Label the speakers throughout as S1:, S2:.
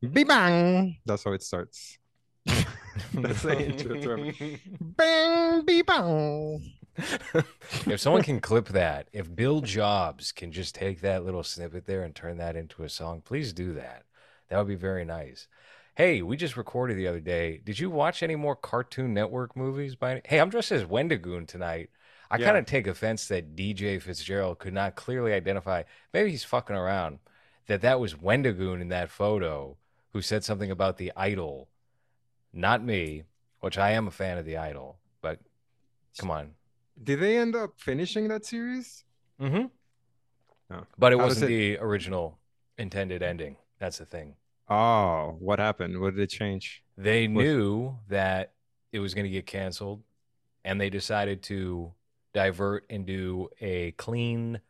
S1: Be bang. That's how it starts. That's the intro to it. Bang, be bang.
S2: if someone can clip that, if Bill Jobs can just take that little snippet there and turn that into a song, please do that. That would be very nice. Hey, we just recorded the other day. Did you watch any more Cartoon Network movies? By any- hey, I'm dressed as Wendigoon tonight. I
S1: Yeah.
S2: kind of take offense that DJ Fitzgerald could not clearly identify. Maybe he's fucking around. That that was Wendigoon in that photo who said something about the idol, not me, which I am a fan of the idol. But come on,
S1: Did they end up finishing that series?
S2: Mm-hmm.
S1: Oh.
S2: But it
S1: How
S2: wasn't
S1: it-
S2: the original intended ending. That's the thing.
S1: Oh, what happened? What did it change?
S2: They
S1: Was-
S2: knew that it was going to get canceled, and they decided to divert and do a clean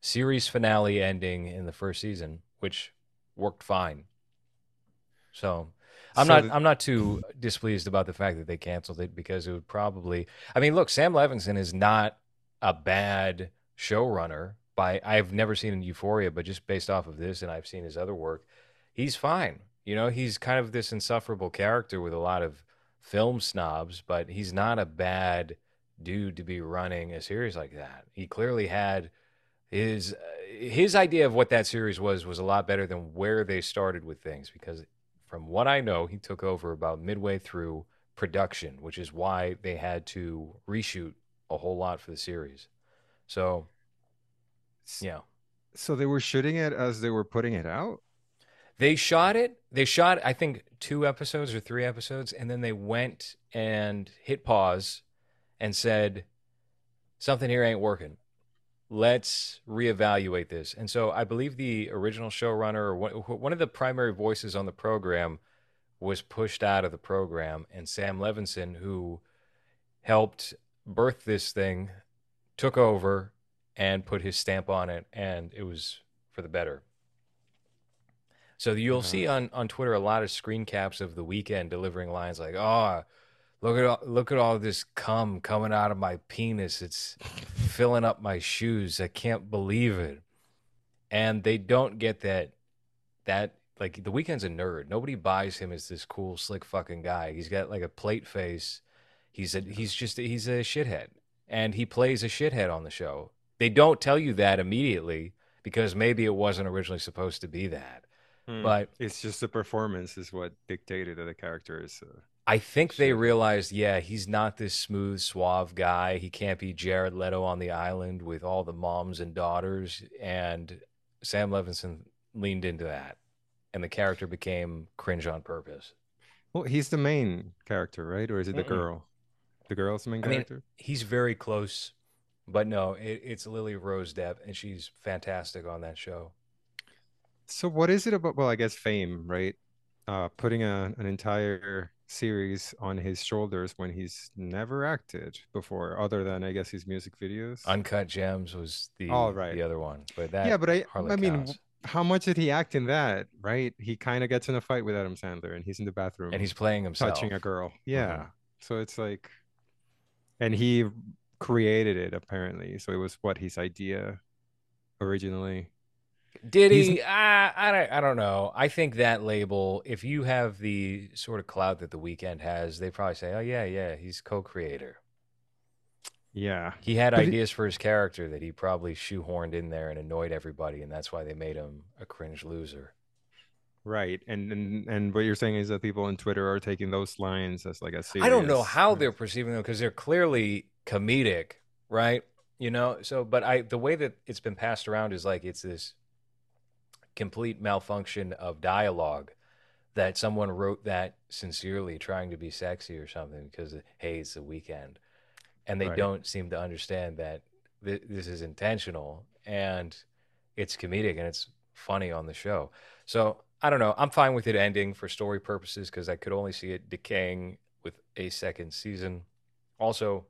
S2: series finale ending in the first season, which worked fine. So I'm
S1: So
S2: not I'm not too displeased about the fact that they canceled it because it would probably I mean look Sam Levinson is not a bad showrunner by I've never seen Euphoria but just based off of this and I've seen his other work he's fine. You know he's kind of this insufferable character with a lot of film snobs but he's not a bad dude to be running a series like that. He clearly had his uh, his idea of what that series was was a lot better than where they started with things because from what I know, he took over about midway through production, which is why they had to reshoot a whole lot for the series. So, yeah.
S1: So they were shooting it as they were putting it out?
S2: They shot it. They shot, I think, two episodes or three episodes, and then they went and hit pause and said, Something here ain't working. Let's reevaluate this. And so I believe the original showrunner or one, of the primary voices on the program was pushed out of the program, and Sam Levinson, who helped birth this thing, took over and put his stamp on it, and it was for the better. So you'll
S1: Uh-huh.
S2: see on, on Twitter a lot of screen caps of the Weeknd delivering lines like, "Oh, look at all, look at all this cum coming out of my penis. It's filling up my shoes. I can't believe it." And they don't get that that like the Weeknd's a nerd. Nobody buys him as this cool slick fucking guy. He's got like a plate face. He's a he's just he's a shithead. And he plays a shithead on the show. They don't tell you that immediately because maybe it wasn't originally supposed to be that. But
S1: it's just the performance is what dictated that the character is. Uh,
S2: I think they realized, yeah, he's not this smooth, suave guy. He can't be Jared Leto on the island with all the moms and daughters. And Sam Levinson leaned into that. And the character became cringe on purpose.
S1: well, he's the main character, right? Or is it the
S2: Mm-mm.
S1: girl? The girl's the main
S2: I mean,
S1: character?
S2: He's very close. But no, it, it's Lily Rose Depp, and she's fantastic on that show.
S1: So what is it about? Well, I guess fame, right? Uh, putting a, an entire series on his shoulders when he's never acted before, other than I guess his music videos.
S2: Uncut Gems was the
S1: All right.
S2: the other one, but that
S1: yeah, but I, I mean, how much did he act in that? Right? He kind of gets in a fight with Adam Sandler, and he's in the bathroom
S2: and he's playing himself.
S1: touching a girl. Yeah.
S2: Mhm.
S1: So it's like, and he created it apparently. So it was what his idea originally.
S2: Did he? I, I, don't, I don't know. I think that label, if you have the sort of clout that the Weeknd has, they probably say, oh, yeah, yeah, he's co creator.
S1: Yeah.
S2: He had
S1: But
S2: ideas for his character that he probably shoehorned in there and annoyed everybody, and that's why they made him a cringe loser.
S1: Right. And and and what you're saying is that people on Twitter are taking those lines as like a serious.
S2: I don't know how they're perceiving them because they're clearly comedic, right? You know, so but I the way that it's been passed around is like it's this complete malfunction of dialogue that someone wrote that sincerely trying to be sexy or something because hey, it's the Weeknd. And they
S1: Right.
S2: don't seem to understand that th- this is intentional and it's comedic and it's funny on the show. So I don't know. I'm fine with it ending for story purposes because I could only see it decaying with a second season. Also,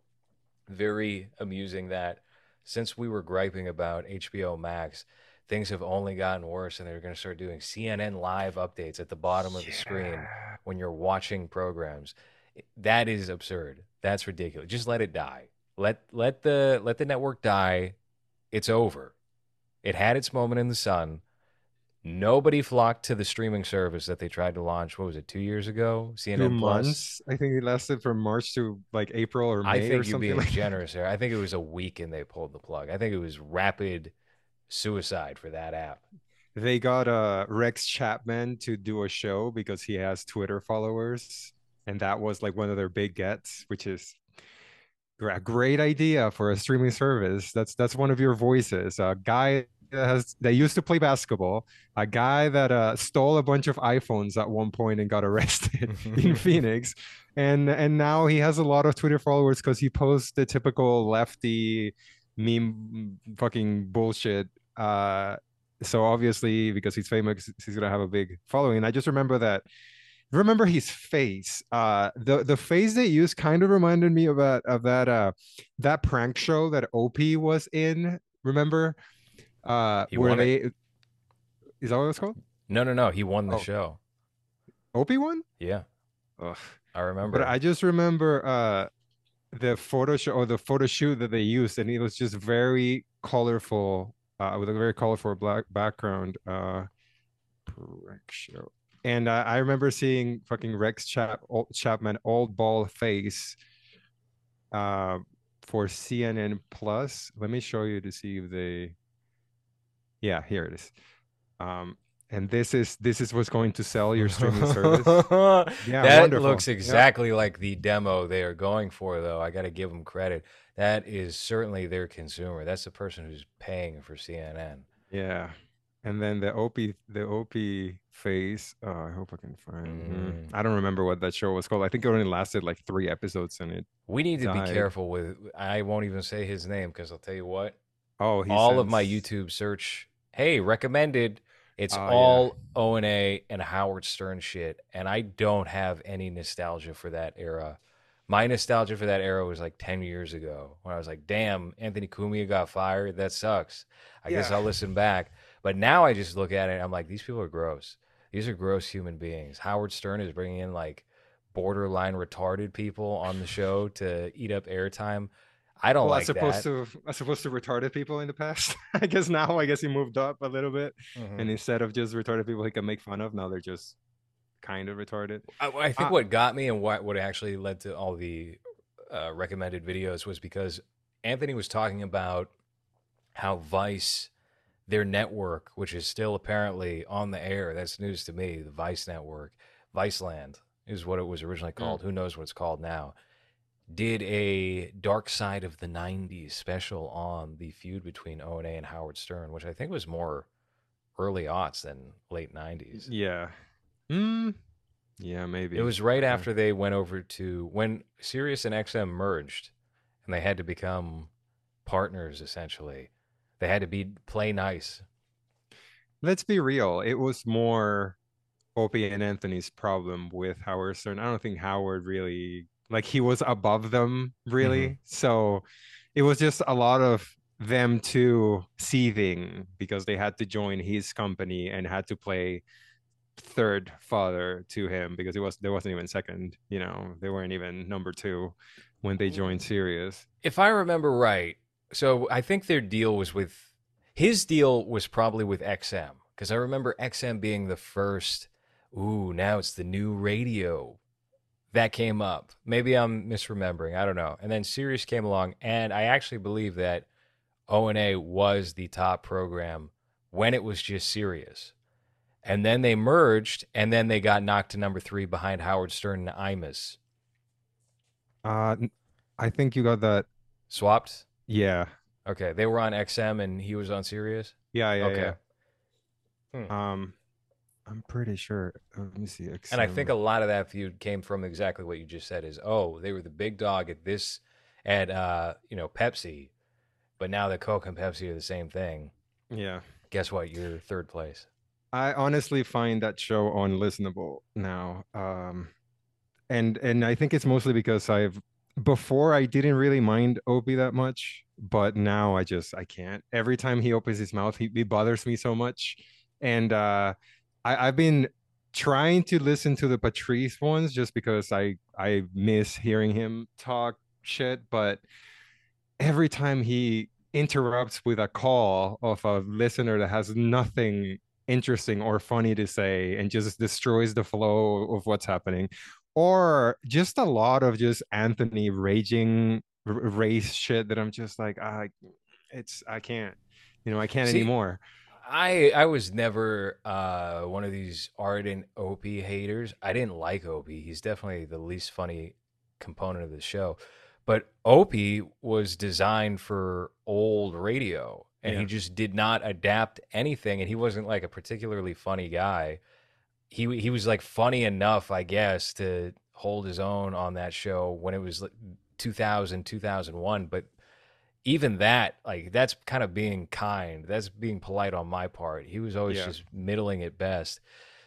S2: very amusing that since we were griping about HBO Max, things have only gotten worse and they're going to start doing CNN live updates at the bottom of the screen when you're watching programs. That is absurd. That's ridiculous. Just let it die. Let let the let the network die. It's over. It had its moment in the sun. Nobody flocked to the streaming service that they tried to launch. What was it, two years ago? CNN
S1: Two
S2: Plus.
S1: months. I think it lasted from March to like April or May
S2: I
S1: or
S2: think you're
S1: something
S2: being
S1: like
S2: generous there. I think it was a week and they pulled the plug. I think it was rapid suicide for that app.
S1: They got uh Rex Chapman to do a show because he has Twitter followers, and that was like one of their big gets, which is a great idea for a streaming service. That's that's one of your voices. A guy that has that used to play basketball, a guy that uh, stole a bunch of iPhones at one point and got arrested in Phoenix, and and now he has a lot of Twitter followers because he posts the typical lefty meme fucking bullshit. Uh, so obviously because he's famous, he's gonna have a big following. And I just remember that remember his face. Uh, the the face they used kind of reminded me of that of that uh that prank show that Opie was in. Remember, uh,
S2: He
S1: where they is that what it's called?
S2: No, no, no. He won the
S1: Oh.
S2: show.
S1: Opie won.
S2: Yeah,
S1: Ugh.
S2: I remember.
S1: But I just remember uh the photo show or the photo shoot that they used, and it was just very colorful, uh, with a very colorful black background. Uh, show. And uh, I remember seeing fucking Rex Chap old, Chapman old ball face uh, for CNN Plus. Let me show you to see if they. Yeah, here it is. Um, and this is this is what's going to sell your streaming service. Yeah,
S2: that
S1: wonderful.
S2: looks
S1: Yeah.
S2: exactly like the demo they are going for, though. I got to give them credit. That is certainly their consumer. That's the person who's paying for CNN.
S1: Yeah. And then the Opie the Opie face. Oh, I hope I can find.
S2: Mm.
S1: I don't remember what that show was called. I think it only lasted like three episodes and it
S2: We need to
S1: Died.
S2: be careful with. I won't even say his name because I'll tell you what.
S1: oh
S2: all of my YouTube search, hey, recommended. It's
S1: Oh, yeah.
S2: all O and A and Howard Stern shit, and I don't have any nostalgia for that era. My nostalgia for that era was like ten years ago when I was like, "Damn, Anthony Cumia got fired. That sucks." I guess I'll listen back. But now I just look at it. and I'm like, these people are gross. These are gross human beings. Howard Stern is bringing in like borderline retarded people on the show to eat up airtime. I don't
S1: Well,
S2: like
S1: as supposed
S2: that.
S1: to as supposed to retarded people in the past. I guess now I guess he moved up a little bit.
S2: Mhm.
S1: And instead of just retarded people he can make fun of, now they're just kind of retarded.
S2: I, I think
S1: Uh,
S2: what got me and what what actually led to all the uh, recommended videos was because Anthony was talking about how Vice, their network, which is still apparently on the air, that's news to me. The Vice network, Viceland is what it was originally called. Who knows what it's called now? Did a Dark Side of the '90s special on the feud between O and A and Howard Stern, which I think was more early aughts than late '90s.
S1: Yeah. Hmm. Yeah, maybe.
S2: It was right
S1: Yeah.
S2: after they went over to when Sirius and XM merged, and they had to become partners essentially. They had to be play nice.
S1: let's be real. It was more Opie and Anthony's problem with Howard Stern. I don't think Howard really like he was above them really. So it was just a lot of them two seething because they had to join his company and had to play third father to him because it was there wasn't even second, you know, they weren't even number two when they joined mm. Sirius.
S2: If I remember right, so I think their deal was with his deal was probably with XM because I remember XM being the first. Ooh, now it's the new radio that came up. Maybe I'm misremembering. I don't know. And then Sirius came along, and I actually believe that O and A was the top program when it was just Sirius. And then they merged, and then they got knocked to number three behind Howard Stern and Imus.
S1: Uh I think you got that
S2: Swapped.
S1: yeah.
S2: Okay, they were on XM, and he was on Sirius.
S1: Yeah, yeah,
S2: Okay.
S1: yeah.
S2: Hmm.
S1: Um, I'm pretty sure. uh, Let me see.
S2: And I think a lot of that feud came from exactly what you just said is, oh, they were the big dog at this at uh, you know, Pepsi, but now the Coke and Pepsi are the same thing.
S1: yeah.
S2: Guess what? You're third place.
S1: I honestly find that show unlistenable now. Um, and and I think it's mostly because I've before I didn't really mind Opie that much, but now I just I can't. Every time he opens his mouth, he, he bothers me so much. And uh, I, I've been trying to listen to the Patrice ones just because I I miss hearing him talk shit, but every time he interrupts with a call of a listener that has nothing interesting or funny to say and just destroys the flow of what's happening or just a lot of just Anthony raging race shit that I'm just like I it's I can't you know I can't
S2: See,
S1: anymore
S2: I I was never uh, one of these ardent Opie haters. I didn't like Opie. He's definitely the least funny component of the show. But Opie was designed for old radio, and he just did not adapt anything. And he wasn't like a particularly funny guy. He he was like funny enough, I guess, to hold his own on that show when it was like 2000, But even that, like that's kind of being kind. That's being polite on my part. He was always
S1: yeah
S2: just middling at best.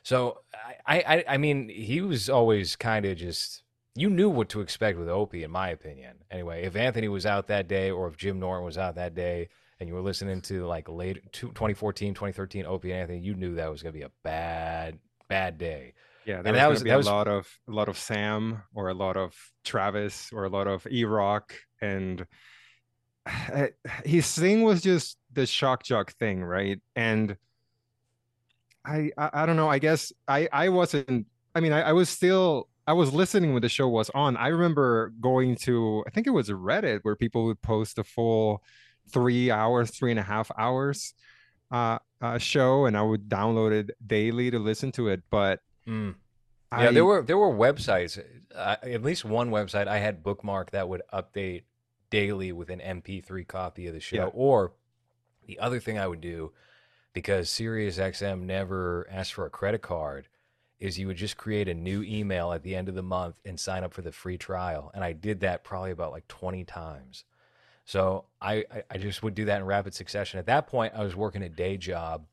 S2: So I, I, I mean, he was always kind of just. You knew what to expect with Opie, in my opinion. Anyway, if Anthony was out that day, or if Jim Norton was out that day, and you were listening to like late 2014, 2013 Opie and Anthony, you knew that was going to be a bad, bad day.
S1: yeah there
S2: And
S1: was
S2: that was
S1: be
S2: that
S1: a
S2: was
S1: lot of a lot of Sam or a lot of Travis or a lot of E-Rock and eh, his thing was just the shock jock thing right and I, I I don't know. I guess I I wasn't. I mean, I, I was still. I was listening when the show was on. I remember going to. I think it was Reddit where people would post a full three hours, three and a half hours uh, uh show, and I would download it daily to listen to it. But
S2: mm, yeah, there were there were websites. Uh, at least one website I had bookmarked that would update daily with an MP3 copy of the
S1: yeah
S2: show. Or the other thing I would do because SiriusXM never asked for a credit card is you would just create a new email at the end of the month and sign up for the free trial. And I did that probably about like 20 times. So I, I, just would do that in rapid succession. At that point, I was working a day job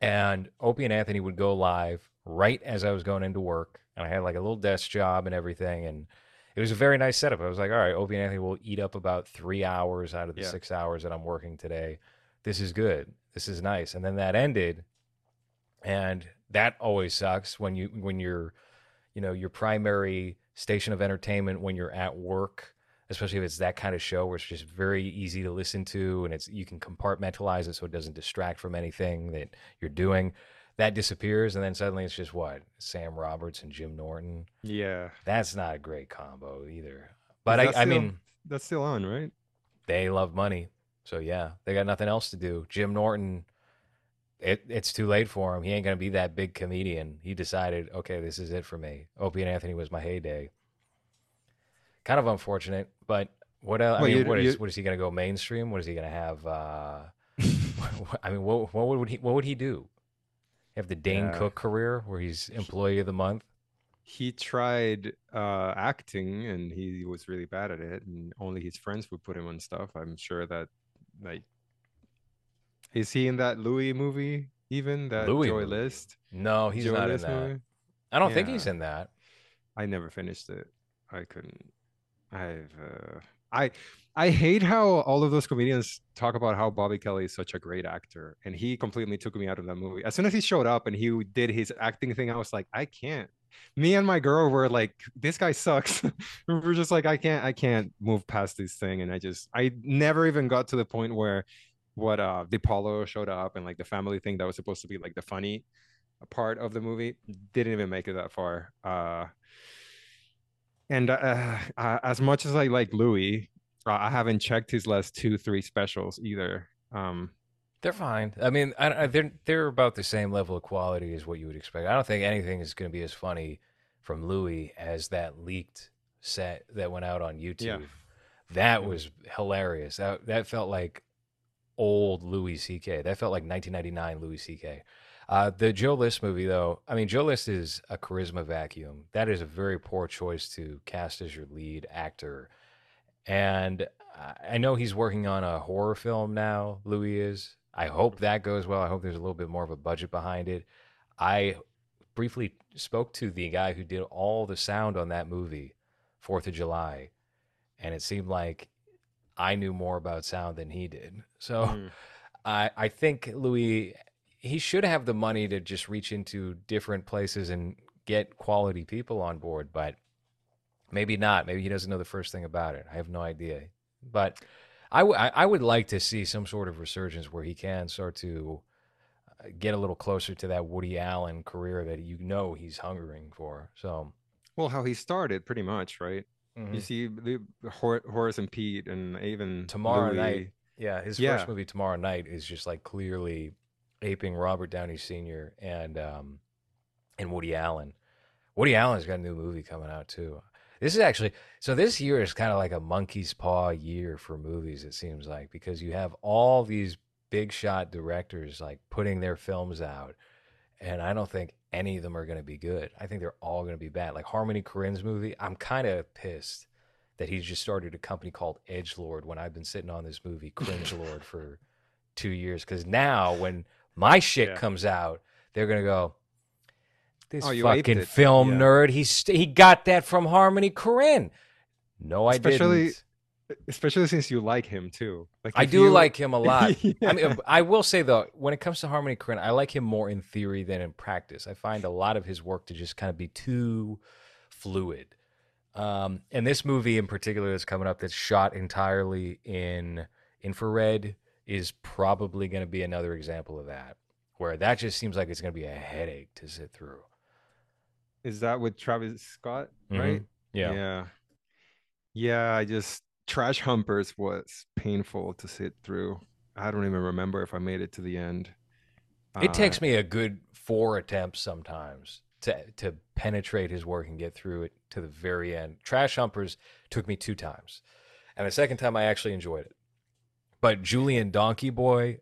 S2: and Opie and Anthony would go live right as I was going into work. And I had like a little desk job and everything. And it was a very nice setup. I was like, all right, Opie and Anthony will eat up about three hours out of the
S1: yeah
S2: six hours that I'm working today. This is good. This is nice. And then that ended. And that always sucks when you when you're, you know, your primary station of entertainment when you're at work, especially if it's that kind of show where it's just very easy to listen to and it's you can compartmentalize it so it doesn't distract from anything that you're doing. That disappears and then suddenly it's just what? Sam Roberts and Jim Norton.
S1: yeah.
S2: That's not a great combo either. But I,
S1: that
S2: I mean,
S1: that's still on, right?
S2: they love money. So yeah, they got nothing else to do. Jim Norton, it, it's too late for him. He ain't gonna be that big comedian. He decided, okay, this is it for me. Opie and Anthony was my heyday. Kind of unfortunate, but what else? I mean, what is what is he gonna go mainstream? What is he gonna have? Uh, I mean, what what would he what would he do? Have the Dane
S1: yeah.
S2: Cook career where he's employee of the month?
S1: He tried uh acting and he was really bad at it, and only his friends would put him on stuff. I'm sure that like Is he in that Louis movie? Even that
S2: Louis
S1: Joy
S2: movie.
S1: List,
S2: No, he's
S1: Joy
S2: not in that.
S1: movie?
S2: I don't think he's in that.
S1: I never finished it. I couldn't. I've uh, I I hate how all of those comedians talk about how Bobby Kelly is such a great actor, and he completely took me out of that movie. As soon as he showed up and he did his acting thing, I was like, I can't. Me and my girl were like, this guy sucks. we We're just like, I can't, I can't move past this thing, and I just, I never even got to the point where what uh Di Paolo showed up and like the family thing that was supposed to be like the funny part of the movie didn't even make it that far. Uh, and uh, uh, as much as I like Louis, uh, I haven't checked his last two, three specials either. Um,
S2: They're fine. I mean, I, I, they're they're about the same level of quality as what you would expect. I don't think anything is going to be as funny from Louis as that leaked set that went out on
S1: yeah,
S2: YouTube. That was hilarious. That that felt like old Louis C.K. That felt like 1999 Louis C.K. Uh, the Joe List movie, though, I mean, Joe List is a charisma vacuum. That is a very poor choice to cast as your lead actor. And I know he's working on a horror film now, Louis is. I hope that goes well. I hope there's a little bit more of a budget behind it. I briefly spoke to the guy who did all the sound on that movie, Fourth of July, and it seemed like I knew more about sound than he did. So
S1: mm,
S2: I I think Louis he should have the money to just reach into different places and get quality people on board, but maybe not. Maybe he doesn't know the first thing about it. I have no idea. But I, w- I would like to see some sort of resurgence where he can start to get a little closer to that Woody Allen career that you know he's hungering for. So,
S1: well, how he started, pretty much, right?
S2: mhm.
S1: You see the Hor- Horace and Pete, and even
S2: Tomorrow
S1: Louis.
S2: Night. yeah, his
S1: Yeah.
S2: first movie Tomorrow Night is just like clearly aping Robert Downey Sr. and um and Woody Allen. Woody Allen's got a new movie coming out too. This is actually so this year is kind of like a monkey's paw year for movies it seems like because you have all these big shot directors like putting their films out and I don't think any of them are going to be good. I think they're all going to be bad. Like Harmony Korine's movie, I'm kind of pissed that he just started a company called Edge Lord when I've been sitting on this movie Cringe Lord for two years. Because now when my shit
S1: Yeah.
S2: comes out, they're gonna go. This
S1: Oh,
S2: fucking film
S1: Yeah.
S2: nerd. He st- he got that from Harmony Korine. No, I
S1: Especially-
S2: didn't.
S1: especially since you like him too. Like
S2: I do
S1: you-
S2: like him a lot.
S1: Yeah.
S2: I mean, I will say though, when it comes to Harmony Korine, I like him more in theory than in practice. I find a lot of his work to just kind of be too fluid. Um, and this movie in particular that's coming up, that's shot entirely in infrared, is probably going to be another example of that, where that just seems like it's going to be a headache to sit through.
S1: is that with Travis Scott, right?
S2: Yeah.
S1: Yeah. Yeah, I just Trash Humpers was painful to sit through. I don't even remember if I made it to the end.
S2: It
S1: Uh,
S2: takes me a good four attempts sometimes to to penetrate his work and get through it to the very end. Trash Humpers took me two times, and the second time I actually enjoyed it. But Julien Donkey-Boy,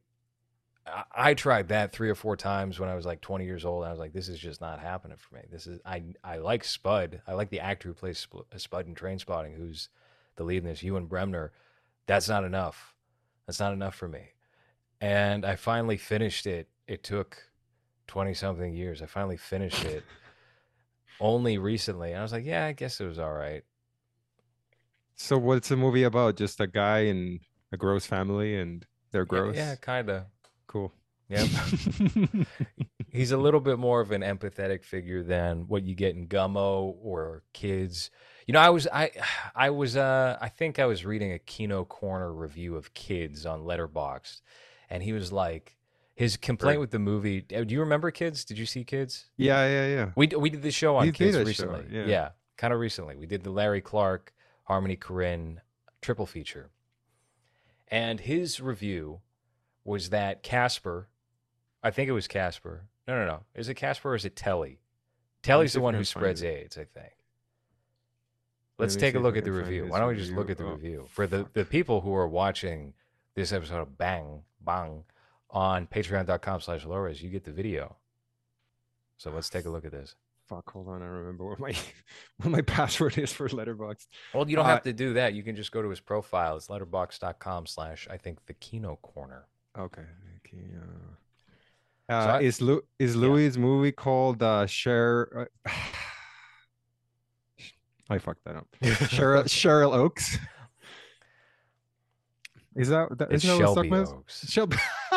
S2: I, I tried that three or four times when I was like 20 years old. I was like, this is just not happening for me. This is I I like Spud. I like the actor who plays Sp- uh, Spud in Trainspotting, who's the lead in this, Ewen Bremner. That's not enough. That's not enough for me. And I finally finished it. It took 20 something years. I finally finished it only recently. And I was like, yeah, I guess it was all right.
S1: So what's the movie about? Just a guy and a gross family and they're gross.
S2: Yeah, kind of.
S1: Cool.
S2: Yep. He's a little bit more of an empathetic figure than what you get in Gummo or Kids. You know, I was I I was uh I think I was reading a Kino Corner review of Kids on Letterboxd, and he was like his complaint
S1: Right.
S2: with the movie. uh, Do you remember Kids? Did you see Kids?
S1: yeah, yeah, yeah.
S2: We we did the show on
S1: You
S2: Kids
S1: a show,
S2: recently.
S1: yeah.
S2: yeah kind of recently. We did the Larry Clark, Harmony Korine triple feature, and his review was that Casper, I think it was Casper. No, no, no. Is it Casper or is it Telly? Telly's the one who spreads
S1: it.
S2: AIDS, I think. Let's
S1: me
S2: take a look at the review. Why don't we just look at the
S1: Oh,
S2: review for the, the people who are watching this episode of Bang Bang on patreon.com slash lowres, you get the video. So let's take a look at this.
S1: Fuck, hold on. I remember what my what my password is for Letterboxd.
S2: Well, you don't
S1: Uh,
S2: have to do that. You can just go to his profile. It's letterboxd.com slash, I think, the Kino Corner.
S1: Okay. okay, uh,
S2: So I-
S1: is Lu- is
S2: yeah.
S1: Movie called uh, Cher? Uh, I fucked that up. Cheryl Cheryl Oaks. Is that that
S2: It's
S1: isn't that what
S2: Shelby Oaks.
S1: Shelby.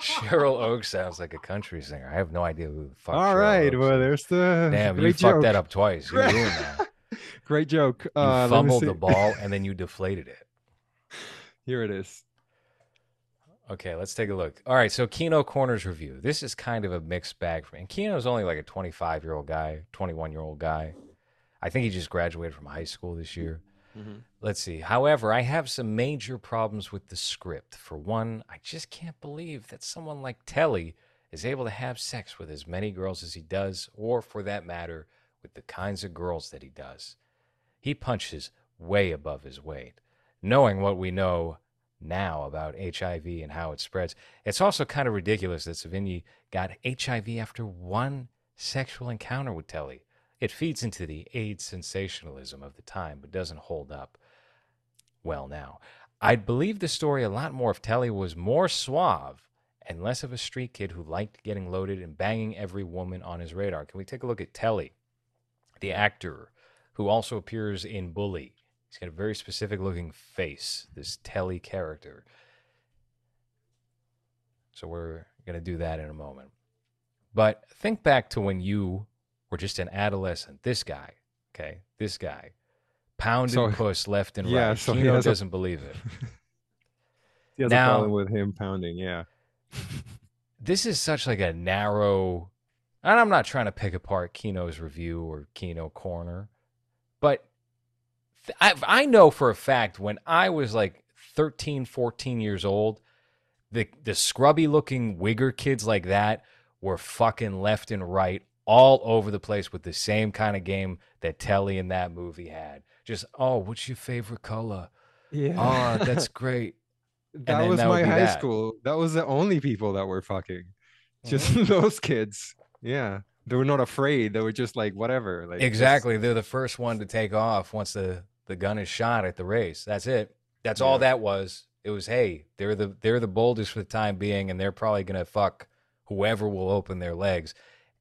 S2: Cheryl Oaks sounds like a country singer. I have no idea who the fuck
S1: All
S2: Cheryl
S1: right. Well,
S2: is.
S1: there's the
S2: Damn, you
S1: great
S2: fucked that up twice. You
S1: Great-
S2: ruined that.
S1: Great joke.
S2: You
S1: Uh,
S2: fumbled the ball and then you deflated it.
S1: Here it is.
S2: Okay, let's take a look. All right, so Kino Corner's review. This is kind of a mixed bag for me. And Kino's only like a 25 year old guy, 21 year old guy. I think he just graduated from high school this year. Mm-hmm. Let's see. However, I have some major problems with the script. For one, I just can't believe that someone like Telly is able to have sex with as many girls as he does, or for that matter, with the kinds of girls that he does. He punches way above his weight. Knowing what we know now about HIV and how it spreads, it's also kind of ridiculous that Sevigny got HIV after one sexual encounter with Telly. It feeds into the AIDS sensationalism of the time, but doesn't hold up well now. I'd believe the story a lot more if Telly was more suave and less of a street kid who liked getting loaded and banging every woman on his radar. Can we take a look at Telly, the actor who also appears in Bully? He's got a very specific looking face, this Telly character. So we're going to do that in a moment. But think back to when you were just an adolescent. This guy, okay, this guy, pounding
S1: So-
S2: puss left and
S1: yeah,
S2: right.
S1: so he
S2: Kino
S1: has
S2: doesn't believe it.
S1: He has
S2: Now-
S1: a problem with him pounding. Yeah.
S2: this is such like a narrow and I'm not trying to pick apart Kino's review or Kino Corner, but I, I know for a fact when I was like 13, 14 years old, the the scrubby looking wigger kids like that were fucking left and right all over the place with the same kind of game that Telly in that movie had. Just oh, what's your favorite color?
S1: Yeah.
S2: Oh, that's great.
S1: that was
S2: that
S1: my high
S2: that.
S1: school. That was the only people that were fucking. Just
S2: Mm-hmm.
S1: those kids. Yeah. They were not afraid. They were just like whatever. Like just-
S2: Exactly. They're the first one to take off once the, the gun is shot at the race. That's it. That's all that was. It was hey, they're the they're the boldest for the time being, and they're probably gonna fuck whoever will open their legs.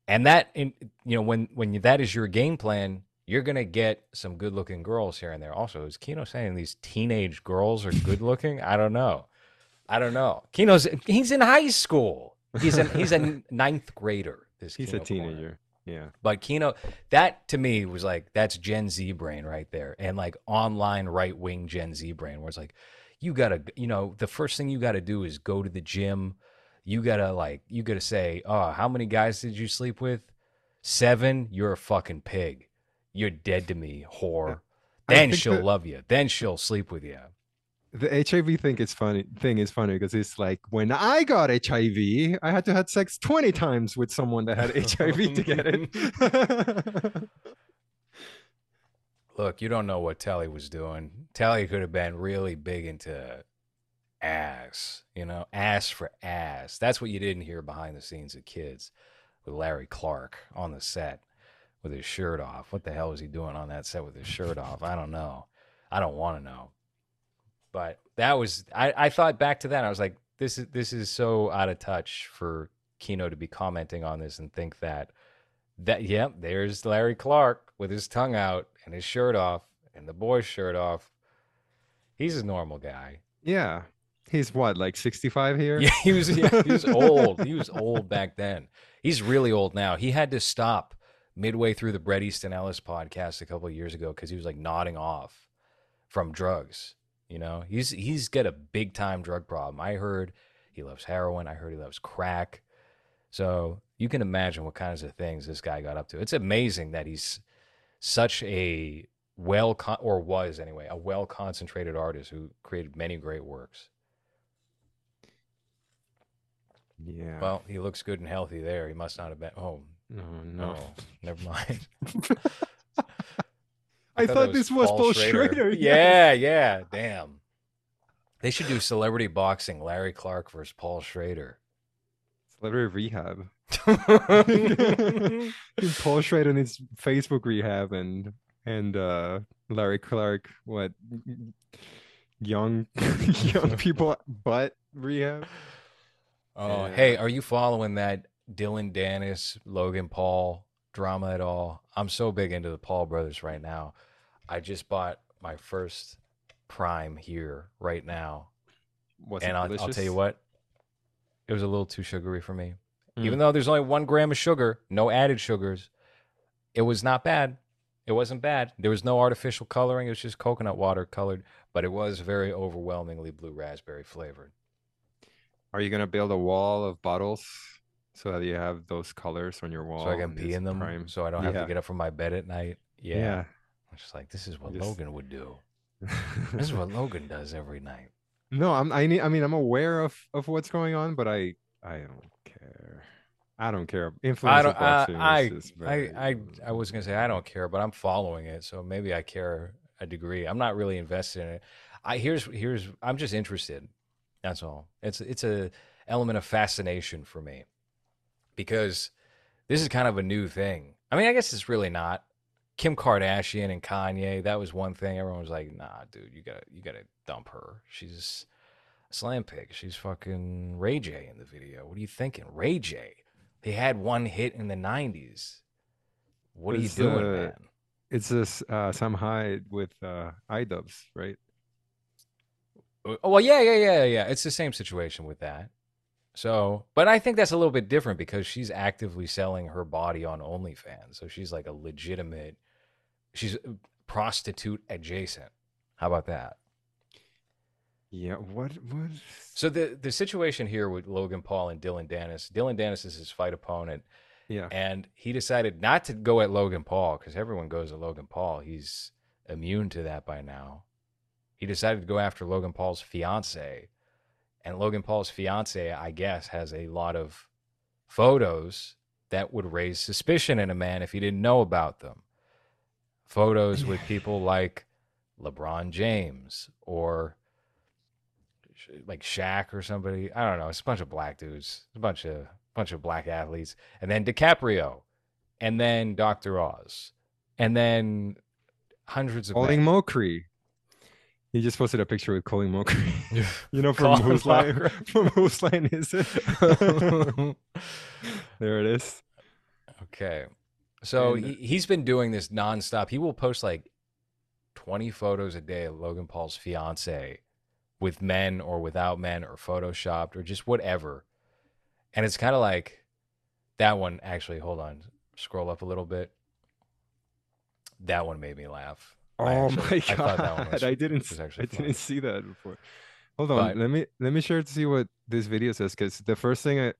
S2: And that in you know, when when that is your game plan, you're gonna get some good looking girls here and there. Also, is Kino saying these teenage girls are good looking? I don't know. I don't know. Kino's he's in high school. He's a he's a ninth grader. This
S1: He's
S2: Kino
S1: a
S2: Corner.
S1: teenager. Yeah.
S2: But Kino, that to me was like that's Gen Z brain right there, and like online right wing Gen Z brain, where it's like, you gotta, you know, the first thing you gotta do is go to the gym. You gotta like, you gotta say, oh, how many guys did you sleep with? Seven. You're a fucking pig. You're dead to me, whore.
S1: I
S2: Then she'll
S1: that-
S2: love you. Then she'll sleep with you.
S1: The HIV thing is funny. Thing is funny because it's like when I got HIV, I had to have sex twenty times with someone that had HIV to get it.
S2: Look, you don't know what Telly was doing. Telly could have been really big into ass, you know, ass for ass. That's what you didn't hear behind the scenes of kids with Larry Clark on the set with his shirt off. What the hell was he doing on that set with his shirt off? I don't know. I don't want to know. But that was I, I thought back to that. I was like, this is this is so out of touch for Kino to be commenting on this and think that that yep, there's Larry Clark with his tongue out and his shirt off and the boy's shirt off. He's a normal guy.
S1: yeah. He's what, like sixty-five here?
S2: Yeah, he was yeah, he was old. He was old back then. He's really old now. He had to stop midway through the Bret Easton Ellis podcast a couple of years ago because he was like nodding off from drugs. You know, he's he's got a big time drug problem. I heard he loves heroin. I heard he loves crack. So you can imagine what kinds of things this guy got up to. It's amazing that he's such a well con- or was anyway a well concentrated artist who created many great works.
S1: Yeah.
S2: Well, he looks good and healthy there. He must not have been. Oh
S1: no,
S2: no,
S1: no.
S2: never mind.
S1: I,
S2: that
S1: thought this was Paul Schrader.
S2: Yeah, yeah. Damn. They should do celebrity boxing. Larry Clark versus Paul Schrader.
S1: Celebrity rehab. Paul Schrader in his Facebook rehab and and uh Larry Clark, what young young people butt rehab.
S2: Oh,
S1: Yeah.
S2: hey, are you following that Dillon Danis, Logan Paul drama at all? I'm so big into the Paul brothers right now. I just bought my first Prime here right now,
S1: Was
S2: and
S1: it
S2: I'll, I'll tell you what, it was a little too sugary for me.
S1: Mm.
S2: Even though there's only one gram of sugar, no added sugars, it was not bad. It wasn't bad. There was no artificial coloring. It was just coconut water colored, but it was very overwhelmingly blue raspberry flavored.
S1: Are you gonna build a wall of bottles so that you have those colors on your wall?
S2: so I can pee in them,
S1: prime?
S2: so I don't have
S1: Yeah.
S2: to get up from my bed at night. Yeah,
S1: Yeah.
S2: I'm just like this is what
S1: Just-
S2: Logan would do. This is what Logan does every night.
S1: no, I'm I need I mean I'm aware of of what's going on, but I I don't care. I don't care. Influencer
S2: I don't. Uh,
S1: I is
S2: I, I I I was gonna say I don't care, but I'm following it, so maybe I care a degree. I'm not really invested in it. I here's here's I'm just interested. That's all. It's it's a element of fascination for me because this is kind of a new thing. I mean, I guess it's really not. Kim Kardashian and Kanye, that was one thing. Everyone was like, "Nah, dude, you gotta you gotta dump her. She's a slam pig. She's fucking Ray J in the video. What are you thinking, Ray J? They had one hit in the '90s. What are you doing,
S1: uh,
S2: man?
S1: It's this uh Sam Hyde with uh iDubbbz, right?
S2: Oh, well, yeah, yeah, yeah, yeah. It's the same situation with that. So, but I think that's a little bit different because she's actively selling her body on OnlyFans. So she's like a legitimate, she's prostitute adjacent. How about that?
S1: Yeah, what what
S2: So the the situation here with Logan Paul and Dillon Danis, Dillon Danis is his fight opponent,
S1: yeah.
S2: and he decided not to go at Logan Paul because everyone goes at Logan Paul. He's immune to that by now. He decided to go after Logan Paul's fiance, and Logan Paul's fiance, I guess, has a lot of photos that would raise suspicion in a man if he didn't know about them. Photos with people like LeBron James or like Shaq or somebody. I don't know. It's a bunch of black dudes, a bunch of bunch of black athletes, and then DiCaprio, and then Doctor Oz, and then hundreds of men.
S1: Mochrie. He just posted a picture with Colin Mochrie. you know
S2: Colin
S1: from whose line from whose line is it? there it is.
S2: okay, so
S1: And-
S2: he, he's been doing this nonstop. He will post like twenty photos a day of Logan Paul's fiance with men or without men or photoshopped or just whatever. And it's kind of like that one actually, hold on, scroll up a little bit. That one made me laugh. I
S1: Oh
S2: actually-
S1: my
S2: I thought that one
S1: god!
S2: was-
S1: I didn't.
S2: was
S1: I
S2: funny.
S1: didn't see that before. Hold on.
S2: But-
S1: let me let me share to see what this video says. Because the first thing I,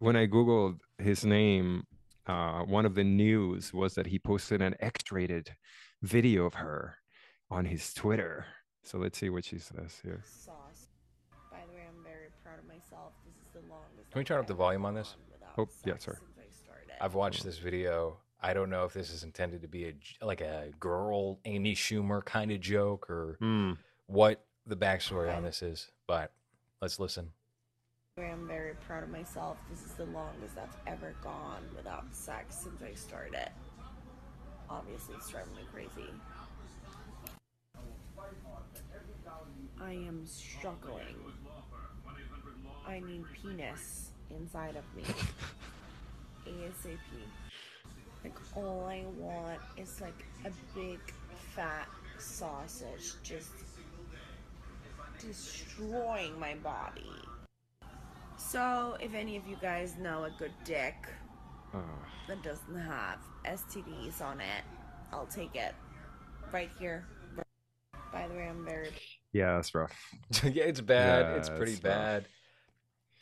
S1: when I googled his name, uh, one of the news was that he posted an X-rated video of her on his Twitter. So let's see what she says here.
S3: sauce. By the way, I'm very proud of myself. This is the longest.
S2: Can we turn up the volume on this?
S3: gone
S1: Oh, yeah,
S3: sex
S1: sorry.
S3: since I started.
S2: I've watched this video. I don't know if this is intended to be a j- like a girl Amy Schumer kind of joke or
S1: Hmm.
S2: what the backstory on this is, but let's listen.
S3: By the way, I'm very proud of myself. This is the longest I've ever gone without sex since I started. Obviously, it's driving me crazy. I am struggling. I need penis inside of me. ASAP. Like all I want is like a big fat sausage just destroying my body. So, if any of you guys know a good dick that doesn't have STDs on it, I'll take it. Right here. By the way, I'm very
S1: yeah, that's rough.
S2: yeah, it's bad.
S1: Yeah,
S2: it's pretty
S1: it's rough.
S2: bad.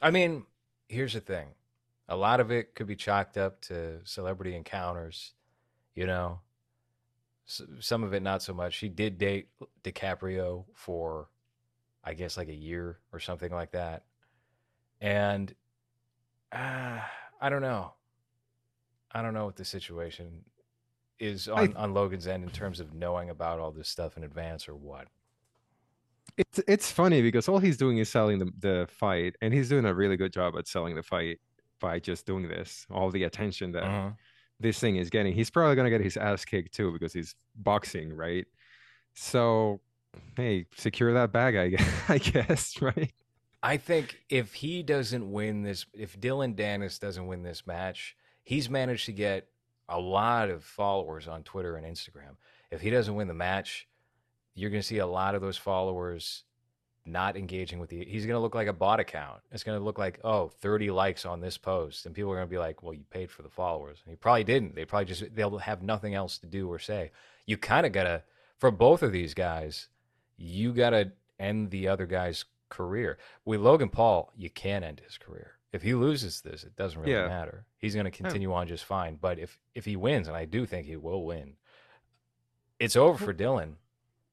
S2: I mean, here's the thing. A lot of it could be chalked up to celebrity encounters, you know. S- some of it not so much. She did date DiCaprio for I guess like a year or something like that. And uh, I don't know. I don't know what the situation is on, on Logan's end in terms of knowing about all this stuff in advance or what.
S1: It's it's funny because all he's doing is selling the the fight, and he's doing a really good job at selling the fight by just doing this. All the attention that
S2: Mhm.
S1: this thing is getting. He's probably gonna get his ass kicked too because he's boxing, right? So, hey, secure that bag, I guess, I guess right?
S2: I think if he doesn't win this, if Dillon Danis doesn't win this match, he's managed to get a lot of followers on Twitter and Instagram. If he doesn't win the match, you're going to see a lot of those followers not engaging with the. He's going to look like a bot account. It's going to look like, oh, 30 likes on this post. And people are going to be like, well, you paid for the followers. And he probably didn't. They probably just, they'll have nothing else to do or say. You kind of got to, for both of these guys, you got to end the other guy's career. With Logan Paul, you can end his career. If he loses this, it doesn't really
S1: Yeah.
S2: matter. He's going to continue on just fine. But if if he wins, and I do think he will win, it's over for Dillon.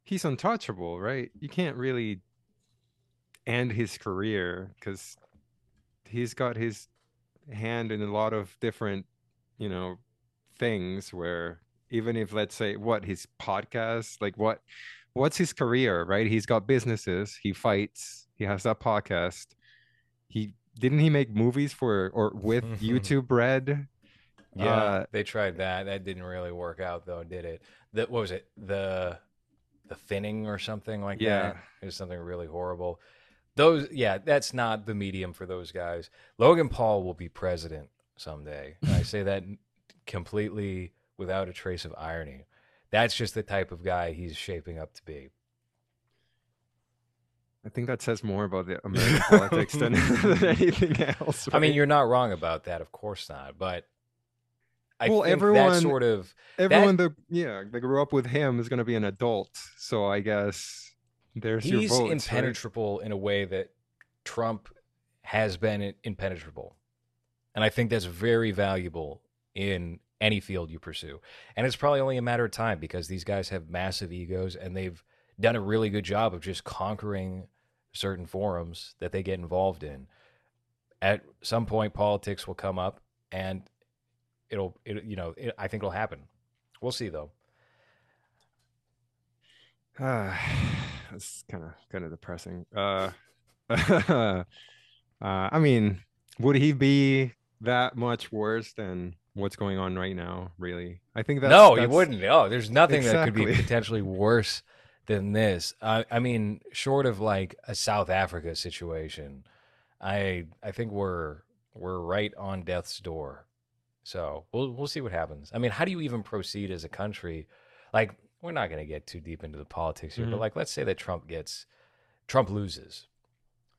S1: He's untouchable, right? You can't really end his career because he's got his hand in a lot of different, you know, things where even if let's say what his podcast, like what what's his career, right? He's got businesses, he fights, he has that podcast. He didn't he make movies for or with YouTube Red?
S2: Yeah,
S1: Uh,
S2: they tried that. That didn't really work out, though, did it? That what was it? The the thinning or something like
S1: Yeah.
S2: that. It was something really horrible. Those, yeah, that's not the medium for those guys. Logan Paul will be president someday. I say that completely without a trace of irony. That's just the type of guy he's shaping up to be.
S1: I think that says more about the American politics than, than anything else.
S2: I mean, you're not wrong about that, of course not. But I
S1: Well,
S2: think
S1: everyone-
S2: that sort of
S1: everyone that yeah that grew up with him is going to be an adult so i guess There's your
S2: He's
S1: votes, right?
S2: impenetrable in a way that Trump has been impenetrable. And I think that's very valuable in any field you pursue. And it's probably only a matter of time because these guys have massive egos and they've done a really good job of just conquering certain forums that they get involved in. At some point, politics will come up and it'll, it, you know, it, I think it'll happen. We'll see though.
S1: Uh, that's kind of kind of depressing. Uh, uh, I mean, would he be that much worse than what's going on right now? Really, I think that's
S2: no, he wouldn't. No, there's nothing that could be potentially worse than this. I, I mean, short of like a South Africa situation, I I think we're we're right on death's door. So we'll we'll see what happens. I mean, how do you even proceed as a country? Like, we're not going to get too deep into the politics here, but
S1: Mhm.
S2: like, let's say that Trump gets Trump loses,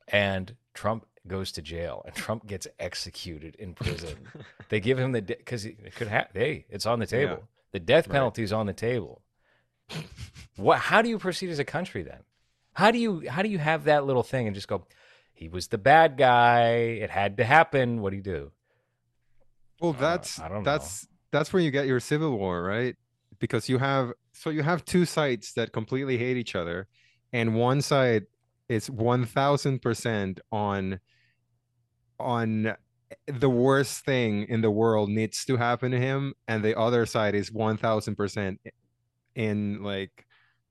S2: and Trump goes to jail, and Trump gets executed in prison they give him the because it could have. Hey, it's on the
S1: Yeah.
S2: table. The death penalty is on the table. what? How do you proceed as a country then? How do you how do you have that little thing and just go? He was the bad guy. It had to happen. What do you do?
S1: Well,
S2: Uh,
S1: that's
S2: I don't know.
S1: that's that's where you get your civil war, right? Because you have so you have two sides that completely hate each other, and one side is one thousand percent on on the worst thing in the world needs to happen to him, and the other side is one thousand percent in like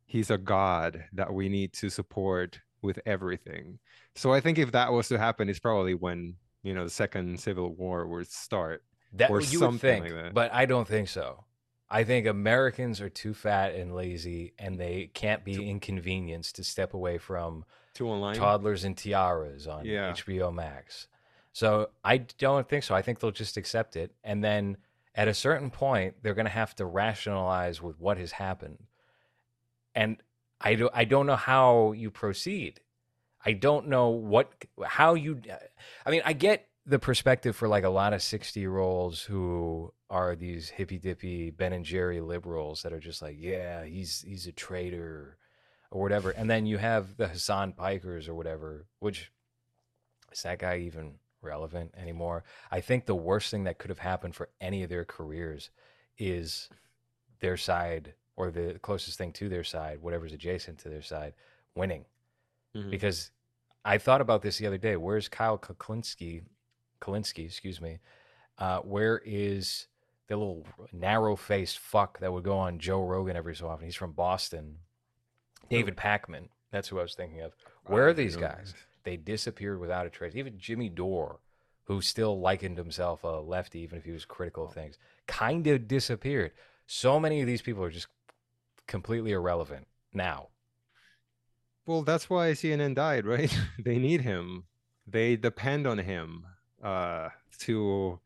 S1: he's a god that we need to support with everything. So I think if that was to happen, it's probably when you know the second civil war would start.
S2: That
S1: Or
S2: you would
S1: something
S2: think,
S1: like that.
S2: but I don't think so. I think Americans are too fat and lazy, and they can't be inconvenienced to step away from Toddlers and Tiaras on
S1: Yeah.
S2: HBO Max. So I don't think so. I think they'll just accept it. And then at a certain point, they're going to have to rationalize with what has happened. And I, do, I don't know how you proceed. I don't know what, how you, I mean, I get the perspective for like a lot of 60 year olds who are these hippy dippy Ben and Jerry liberals that are just like, yeah, he's, he's a traitor or whatever. And then you have the Hasan Pikers or whatever, which is that guy even relevant anymore? I think the worst thing that could have happened for any of their careers is their side or the closest thing to their side, whatever's adjacent to their side, winning.
S1: Mhm.
S2: Because I thought about this the other day. Where's Kyle Kuklinski? Kulinski, excuse me. Uh, where is the little narrow-faced fuck that would go on Joe Rogan every so often? He's from Boston. David Pakman. That's who I was thinking of. Where are these guys? They disappeared without a trace. Even Jimmy Dore, who still likened himself a lefty, even if he was critical of things, kind of disappeared. So many of these people are just completely irrelevant now.
S1: Well, that's why CNN died, right? they need him. They depend on him uh, to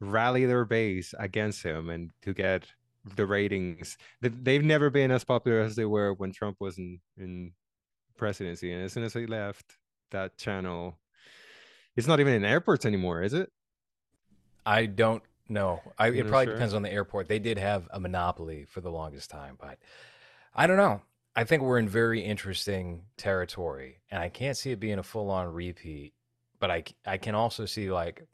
S1: rally their base against him and to get the ratings. They- They've never been as popular as they were when Trump was in, in presidency. And as soon as he left, that channel, it's not even in airports anymore, is it?
S2: I don't know. I, it probably
S1: sure?
S2: depends on the airport. They did have a monopoly for the longest time, but I don't know. I think we're in very interesting territory, and I can't see it being a full on repeat. But I I can also see like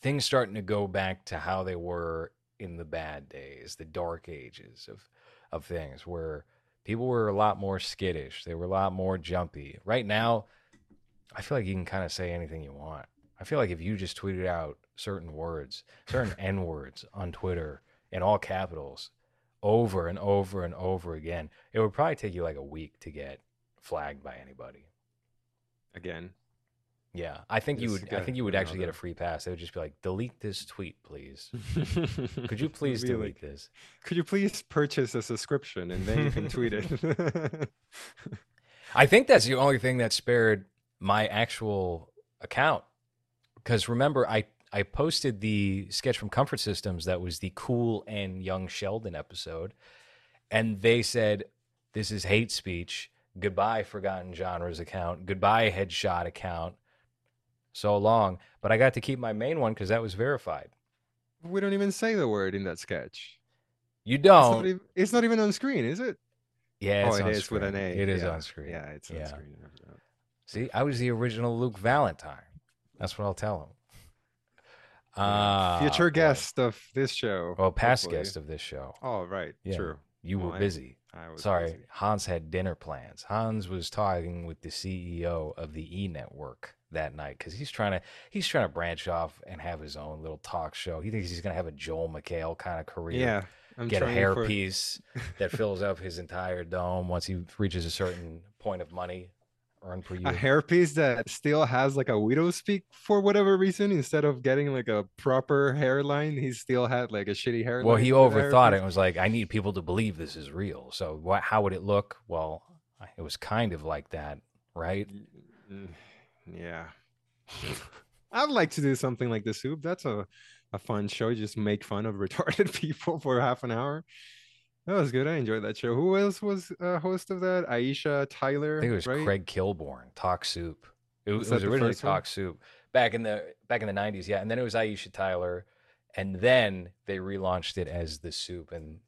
S2: things starting to go back to how they were in the bad days, the dark ages of of things, where people were a lot more skittish. They were a lot more jumpy. Right now, I feel like you can kind of say anything you want. I feel like if you just tweeted out certain words, certain N words on Twitter in all capitals over and over and over again, it would probably take you like a week to get flagged by anybody.
S1: Again.
S2: Yeah, I think you would. I think you would actually get a free pass. They would just be like, "Delete this tweet, please. Could you please delete
S1: like,
S2: this?"
S1: Could you please purchase a subscription and then you can tweet it?
S2: I think that's the only thing that spared my actual account. Because remember, I I posted the sketch from Comfort Systems that was the cool and young Sheldon episode, and they said this is hate speech. Goodbye, Forgotten Genres account. Goodbye, Headshot account. So long, but I got to keep my main one because that was verified.
S1: we don't even say the word in that sketch.
S2: You
S1: It's not,
S2: don't.
S1: even, it's not even on screen, is it?
S2: Yeah,
S1: oh,
S2: it's
S1: it
S2: on
S1: is with an. A.
S2: It is
S1: yeah.
S2: on screen.
S1: Yeah, it's on
S2: Yeah.
S1: screen.
S2: See, I was the original Luke Valentine. That's what I'll tell him. Ah,
S1: Future
S2: boy.
S1: guest of this show.
S2: Well, past
S1: hopefully.
S2: guest of this show.
S1: Oh, right.
S2: Yeah.
S1: True.
S2: You
S1: Well,
S2: were
S1: I-
S2: busy.
S1: I was
S2: Sorry,
S1: busy.
S2: Hans had dinner plans. Hans was talking with the CEO of the E Network that night because he's trying to he's trying to branch off and have his own little talk show. He thinks he's gonna have a Joel McHale kind of career.
S1: Yeah. I'm
S2: get a
S1: trying for-
S2: hairpiece that fills up his entire dome once he reaches a certain point of money earned per year.
S1: a hairpiece that still has like a widow's peak for whatever reason instead of getting like a proper hairline he still had like a shitty hairline
S2: well, he overthought it and was like, "I need people to believe this is real." So, what? How would it look? Well, it was kind of like that, right?
S1: Mm, mm. Yeah i'd like to do something like the soup that's a, a fun show just make fun of retarded people for half an hour that was good i enjoyed that show who else was a host of that aisha tyler
S2: I think it was
S1: right?
S2: Craig Kilborn, Talk Soup. It,
S1: Was
S2: was- it was originally
S1: first?
S2: Talk Soup back in the back in the nineties, yeah. And then it was Aisha Tyler, and then they relaunched it as the Soup, and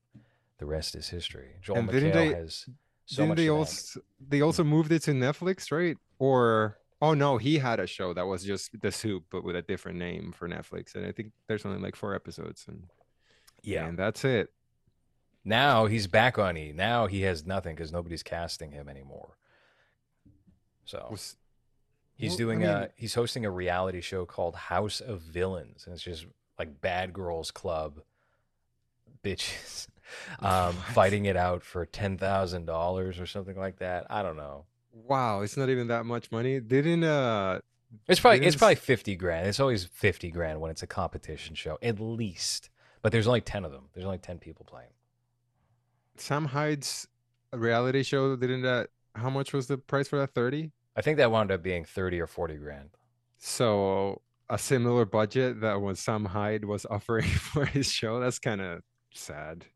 S2: the rest is history. Joel
S1: And
S2: McHale
S1: they-
S2: has so
S1: didn't
S2: much.
S1: they also they also moved it to netflix right or oh no he had a show that was just the soup but with a different name for netflix and i think there's only like four episodes and
S2: yeah.
S1: and that's it
S2: Now he's back on E. Now he has nothing because nobody's casting him anymore. So
S1: Was-
S2: he's
S1: well, I
S2: doing
S1: mean-
S2: a he's hosting a reality show called House of Villains, and it's just like Bad Girls Club bitches um, fighting it out for ten thousand dollars or something like that. I don't know.
S1: Wow it's not even that much money didn't uh
S2: It's probably it's
S1: Didn't
S2: probably fifty grand. It's always fifty grand when it's a competition show, at least. But there's only ten of them. There's only ten people playing.
S1: sam hyde's reality show didn't that how much was the price for that 30
S2: I think that wound up being thirty or forty grand.
S1: so a similar budget that was sam hyde was offering for his show that's kind of sad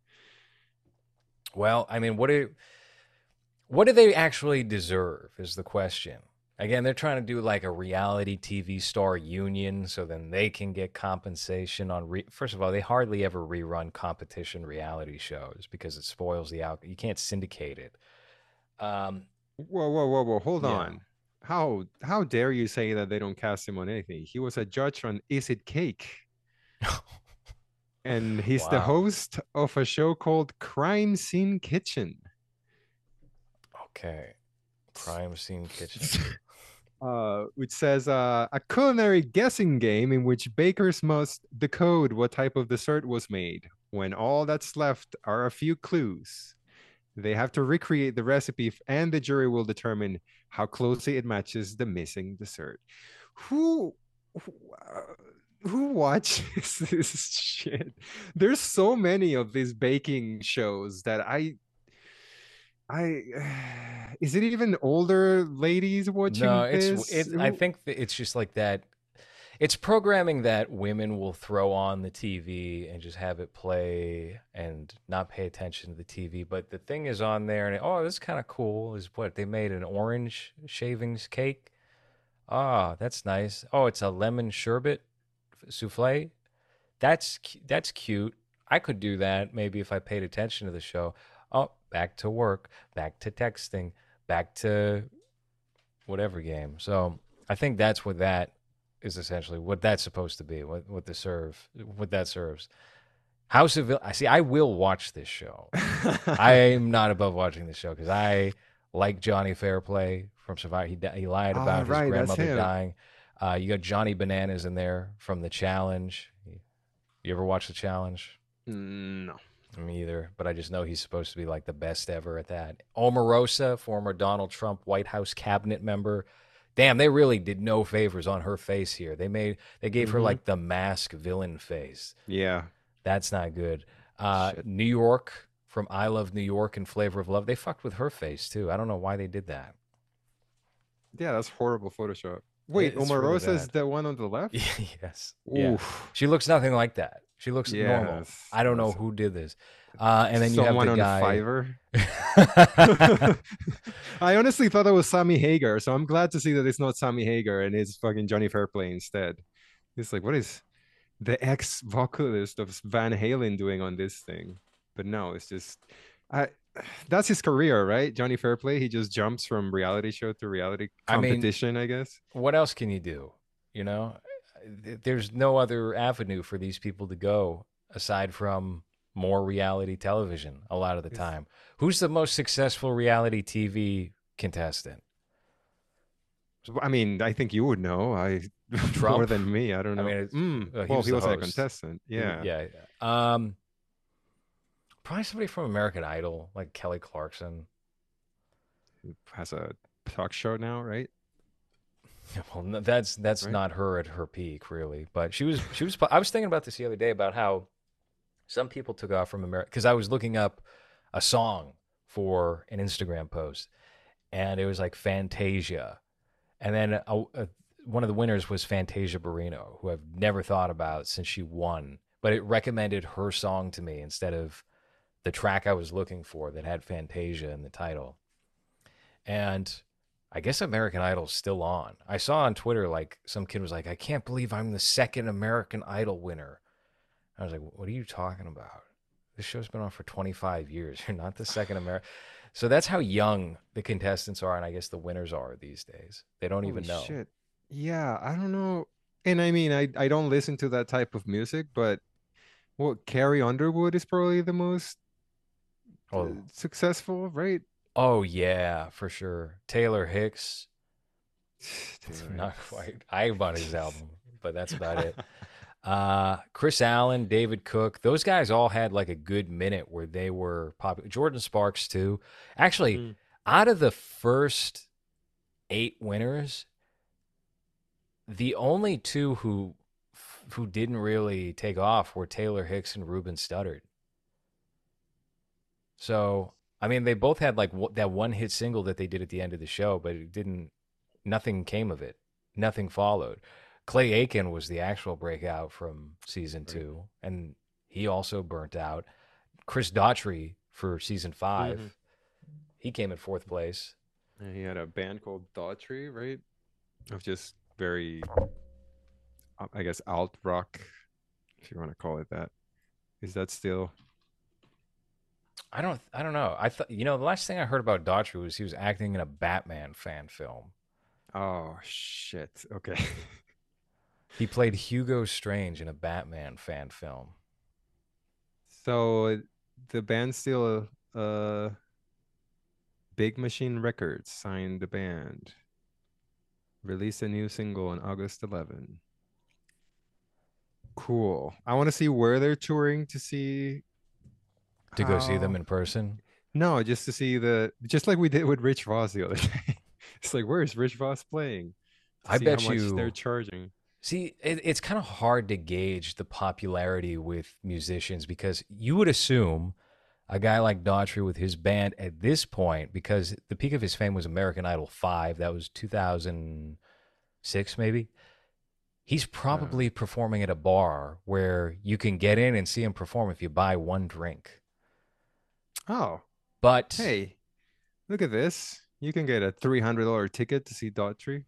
S2: Well, I mean, what do what do they actually deserve is the question. Again, they're trying to do like a reality TV star union so then they can get compensation on re- First of all, they hardly ever rerun competition reality shows because it spoils the out. You can't syndicate it. Um,
S1: Whoa, whoa, whoa, whoa! Hold
S2: Yeah.
S1: on. How how dare you say that they don't cast him on anything? He was a judge on Is It Cake, and he's the host of a show called Crime Scene Kitchen.
S2: Okay. Crime scene kitchen.
S1: uh, which says uh, a culinary guessing game in which bakers must decode what type of dessert was made. When all that's left are a few clues, they have to recreate the recipe, and the jury will determine how closely it matches the missing dessert. Who? Who, uh, who watches this shit? There's so many of these baking shows that I I is it even older ladies watching
S2: no, it's it, I think it's just like that. It's programming that women will throw on the TV and just have it play and not pay attention to the TV. But the thing is on there, and oh, this is kind of cool. Is what they made an orange shavings cake. Ah, that's nice. Oh, it's a lemon sherbet souffle. That's that's cute. I could do that maybe if I paid attention to the show. Oh, back to work, back to texting, back to whatever game. So I think that's what that is essentially what that's supposed to be. What what the serve what that serves. House of I see. I will watch this show. I'm not above watching this show because I like Johnny Fairplay from Survivor. He he lied
S1: Ah,
S2: about his
S1: right,
S2: grandmother dying. Uh, you got Johnny Bananas in there from the Challenge. You ever watch the Challenge?
S1: no.
S2: Me either, but I just know he's supposed to be like the best ever at that. Omarosa, former Donald Trump White House cabinet member. Damn, they really did no favors on her face here. They made they gave her
S1: Mhm.
S2: like the mask villain face.
S1: Yeah.
S2: That's not good. Uh, New York from I Love New York and Flavor of Love. They fucked with her face too. I don't know why they did that.
S1: Yeah, that's horrible Photoshop. Wait,
S2: it's really
S1: Omarosa is the one on the left?
S2: yes. Yeah. She looks nothing like that. She looks normal. I don't know who did this. Uh, and then you have the
S1: on
S2: guy.
S1: Fiverr. I honestly thought that was Sammy Hagar, so I'm glad to see that it's not Sammy Hagar and it's fucking Johnny Fairplay instead. It's like, what is the ex vocalist of Van Halen doing on this thing? But no, it's just I that's his career, right? Johnny Fairplay. He just jumps from reality show to reality
S2: I mean-
S1: competition, I, guess.
S2: What else can you do? You know, there's no other avenue for these people to go aside from more reality television a lot of the time. Who's the most successful reality TV contestant?
S1: I mean, I think you would know. I more than me. I don't
S2: I
S1: know.
S2: mean, it's-
S1: Mm,
S2: uh, he
S1: well,
S2: was
S1: he was a contestant. Yeah.
S2: Yeah. Um, probably somebody from American Idol, like Kelly Clarkson.
S1: Who Has a talk show now, right?
S2: Well, no, that's that's
S1: Right.
S2: not her at her peak, really. But she was she was. I was thinking about this the other day about how some people took off from America because I was looking up a song for an Instagram post, and it was like Fantasia, and then uh, a, a, uh, one of the winners was Fantasia Barrino, who I've never thought about since she won, but it recommended her song to me instead of the track I was looking for that had Fantasia in the title, and. I guess American Idol's still on. I saw on Twitter like some kid was like, "I can't believe I'm the second American Idol winner." I was like, "What are you talking about? This show's been on for 25 years. You're not the second American." So that's how young the contestants are, and I guess the winners are these days. They don't even know.
S1: Shit. Yeah, I don't know. And I mean, I I don't listen to that type of music, but well, Carrie Underwood is probably the most uh,
S2: Oh,
S1: successful, right?
S2: Oh yeah, for sure. Taylor Hicks,
S1: Taylor
S2: not
S1: Hicks.
S2: quite. I bought his album, but that's about it. Uh, Kris Allen, David Cook, those guys all had like a good minute where they were popular. Jordin Sparks too. Actually,
S1: Mm.
S2: out of the first eight winners, the only two who who didn't really take off were Taylor Hicks and Ruben Studdard. So, I mean, they both had like w- that one hit single that they did at the end of the show, but it didn't. Nothing came of it. Nothing followed. Clay Aiken was the actual breakout from season
S1: Right.
S2: two, and he also burnt out. Chris Daughtry for season 5
S1: Mhm.
S2: he came in fourth place.
S1: And he had a band called Daughtry, right? Of just very, I guess, alt rock, if you want to call it that. Is that still?
S2: I don't, I don't know. I thought, you know, the last thing I heard about Daughtry was he was acting in a Batman fan film.
S1: Oh shit. Okay.
S2: He played Hugo Strange in a Batman fan film.
S1: So the band still, uh, Big Machine Records signed the band. Released a new single on August 11. Cool. I want to see where they're touring to see.
S2: To go see them
S1: oh.
S2: in person.
S1: No, just to see the just like we did with Rich Voss the other day. It's like, where's Rich Voss playing? To
S2: I bet
S1: how much they're charging.
S2: See, it, it's kind of hard to gauge the popularity with musicians because you would assume a guy like Daughtry with his band at this point, because the peak of his fame was American Idol 5, that was 2006 maybe. He's probably performing at a bar where you can get in and see him perform if you buy one drink.
S1: Oh,
S2: But
S1: hey, look at this. You can get a three hundred dollar ticket to see Daughtry.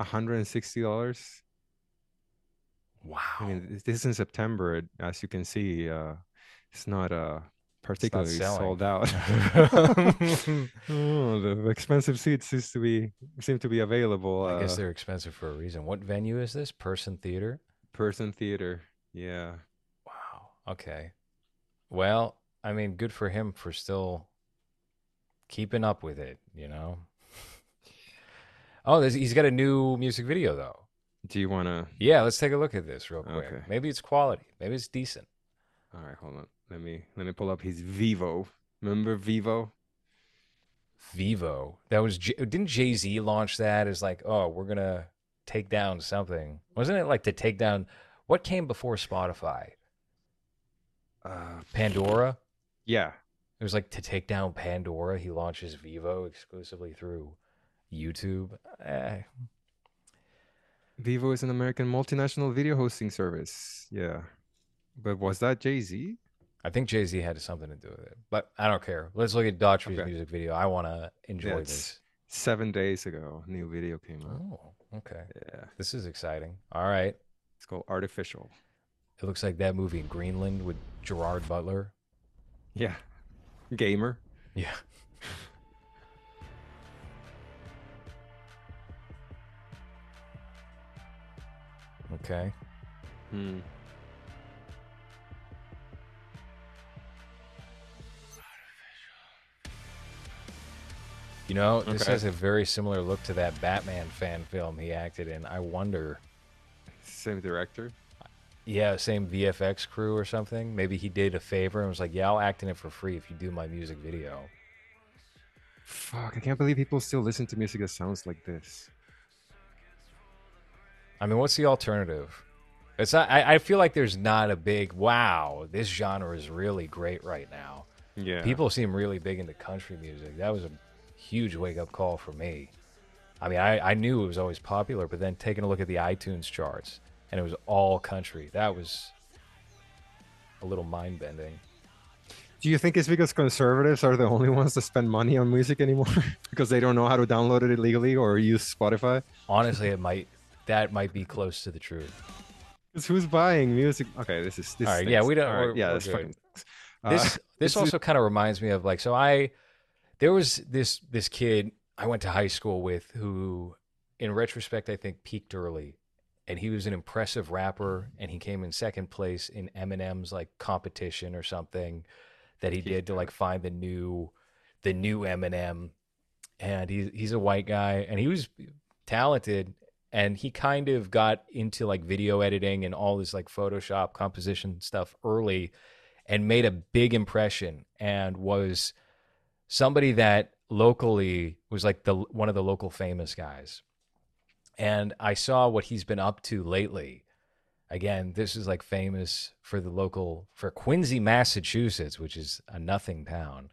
S1: hundred and sixty dollars.
S2: wow.
S1: I mean, this- is in September, as you can see. Uh, it's not uh particularly
S2: selling.
S1: sold out. oh, the expensive seats seems to be seem to be available.
S2: I guess
S1: uh,
S2: they're expensive for a reason. What venue is this? Person Theater?
S1: person theater. Yeah.
S2: Wow. Okay. Well, I mean, good for him for still keeping up with it, you know? Oh, he's got a new music video, though.
S1: Do you want to?
S2: Yeah, let's take a look at this real quick.
S1: Okay.
S2: Maybe it's quality. Maybe it's decent.
S1: All right, hold on. Let me let me pull up his Vevo. Remember Vevo?
S2: Vevo. That was, J- didn't Jay Z launch that as like, oh, we're going to take down something? Wasn't it like to take down, what came before Spotify?
S1: Uh,
S2: Pandora?
S1: yeah.
S2: It was like to take down Pandora. He launches Vevo exclusively through YouTube. Eh,
S1: Vevo is an American multinational video hosting service. Yeah. But was that Jay Z?
S2: I think Jay Z had something to do with it, but I don't care. Let's look at Daughtry's
S1: Okay.
S2: music video. I want to enjoy
S1: Yeah,
S2: this.
S1: seven days ago. New video came out.
S2: Oh, okay.
S1: Yeah.
S2: This is exciting. All right.
S1: It's called Artificial.
S2: It looks like that movie in Greenland with Gerard Butler.
S1: Yeah. Gamer.
S2: Yeah. Okay.
S1: Hmm.
S2: You know, this
S1: Okay.
S2: has a very similar look to that Batman fan film he acted in. I wonder.
S1: Same director.
S2: Yeah, same VFX crew or something. Maybe he did a favor and was like, "Yeah, I'll act in it for free if you do my music video."
S1: Fuck, I can't believe people still listen to music that sounds like this.
S2: I mean, what's the alternative? It's not. I, I feel like there's not a big wow. This genre is really great right now.
S1: Yeah.
S2: People seem really big into country music. That was a huge wake up call for me. I mean, I, I knew it was always popular, but then taking a look at the iTunes charts and it was all country. That was a little mind bending.
S1: Do you think it's because conservatives are the only ones that spend money on music anymore? because they don't know how to download it illegally or use Spotify?
S2: Honestly, it might that might be close to the truth.
S1: Because who's buying music? Okay, this is this.
S2: All right, yeah, we don't-
S1: right, yeah,
S2: we're
S1: this
S2: good.
S1: fucking. sucks. Uh,
S2: this this also kind of reminds me of like so I there was this this kid I went to high school with who in retrospect I think peaked early and he was an impressive rapper and he came in second place in Eminem's like competition or something that he did to like find the new the new Eminem and he's he's a white guy and he was talented and he kind of got into like video editing and all this like Photoshop composition stuff early and made a big impression and was somebody that locally was like the one of the local famous guys. And I saw what he's been up to lately. Again, this is like famous for the local for Quincy, Massachusetts, which is a nothing town.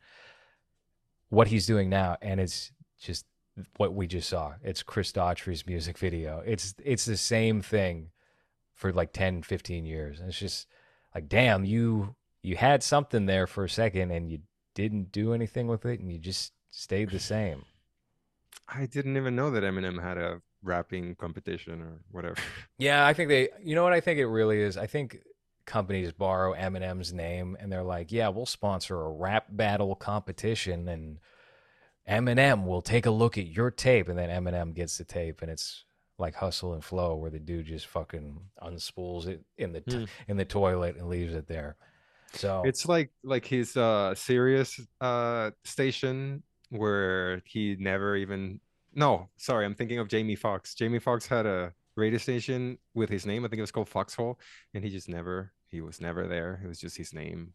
S2: What he's doing now and it's just what we just saw. It's Chris Daughtry's music video. It's it's the same thing for like 10, 15 years. And it's just like damn, you you had something there for a second and you didn't do anything with it and you just stayed the same.
S1: I didn't even know that Eminem had a rapping competition or whatever.
S2: Yeah, I think they you know what I think it really is? I think companies borrow Eminem's name and they're like, "Yeah, we'll sponsor a rap battle competition and Eminem will take a look at your tape." And then Eminem gets the tape and it's like Hustle and Flow where the dude just fucking unspools it in the t-
S1: Hmm.
S2: in the toilet and leaves it there. So
S1: It's like like his uh Sirius uh station where he never even no, sorry, I'm thinking of Jamie Foxx. Jamie Foxx had a radio station with his name. I think it was called Foxhole, and he just never he was never there. It was just his name.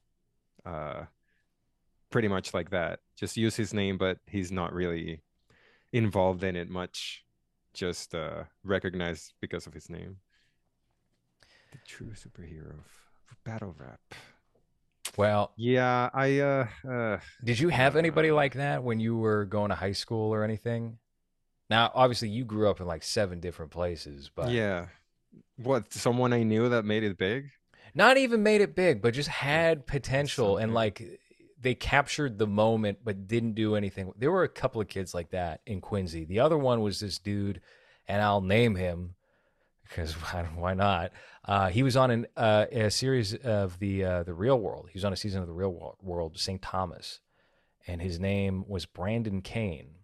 S1: Uh pretty much like that. Just use his name, but he's not really involved in it much. Just uh recognized because of his name. The true superhero of battle rap.
S2: well,
S1: Yeah, I uh uh
S2: Did you have anybody
S1: Uh,
S2: like that when you were going to high school or anything? Now, obviously, you grew up in like seven different places, but
S1: yeah. What, someone I knew that made it big?
S2: not even made it big, but just had potential and like they captured the moment but didn't do anything. There were a couple of kids like that in Quincy. The other one was this dude, and I'll name him because why not? Uh, he was on an, uh, a series of the uh, the Real World. He was on a season of the Real World, St. Thomas, and his name was Brandon Kane.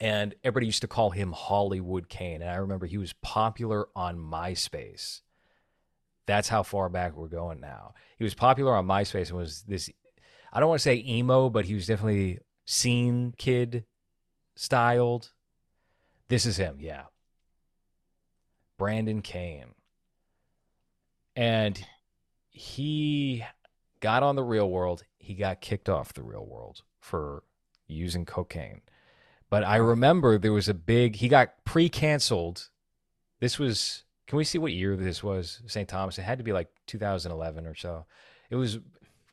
S2: And everybody used to call him Hollywood Kane. And I remember he was popular on MySpace. That's how far back we're going now. He was popular on MySpace and was this, I don't want to say emo, but he was definitely scene kid styled. This is him, yeah. Brandon Kane. And he got on the real world. He got kicked off the real world for using cocaine. But I remember there was a big, he got pre canceled. This was, can we see what year this was? St. Thomas. It had to be like 2011 or so. It was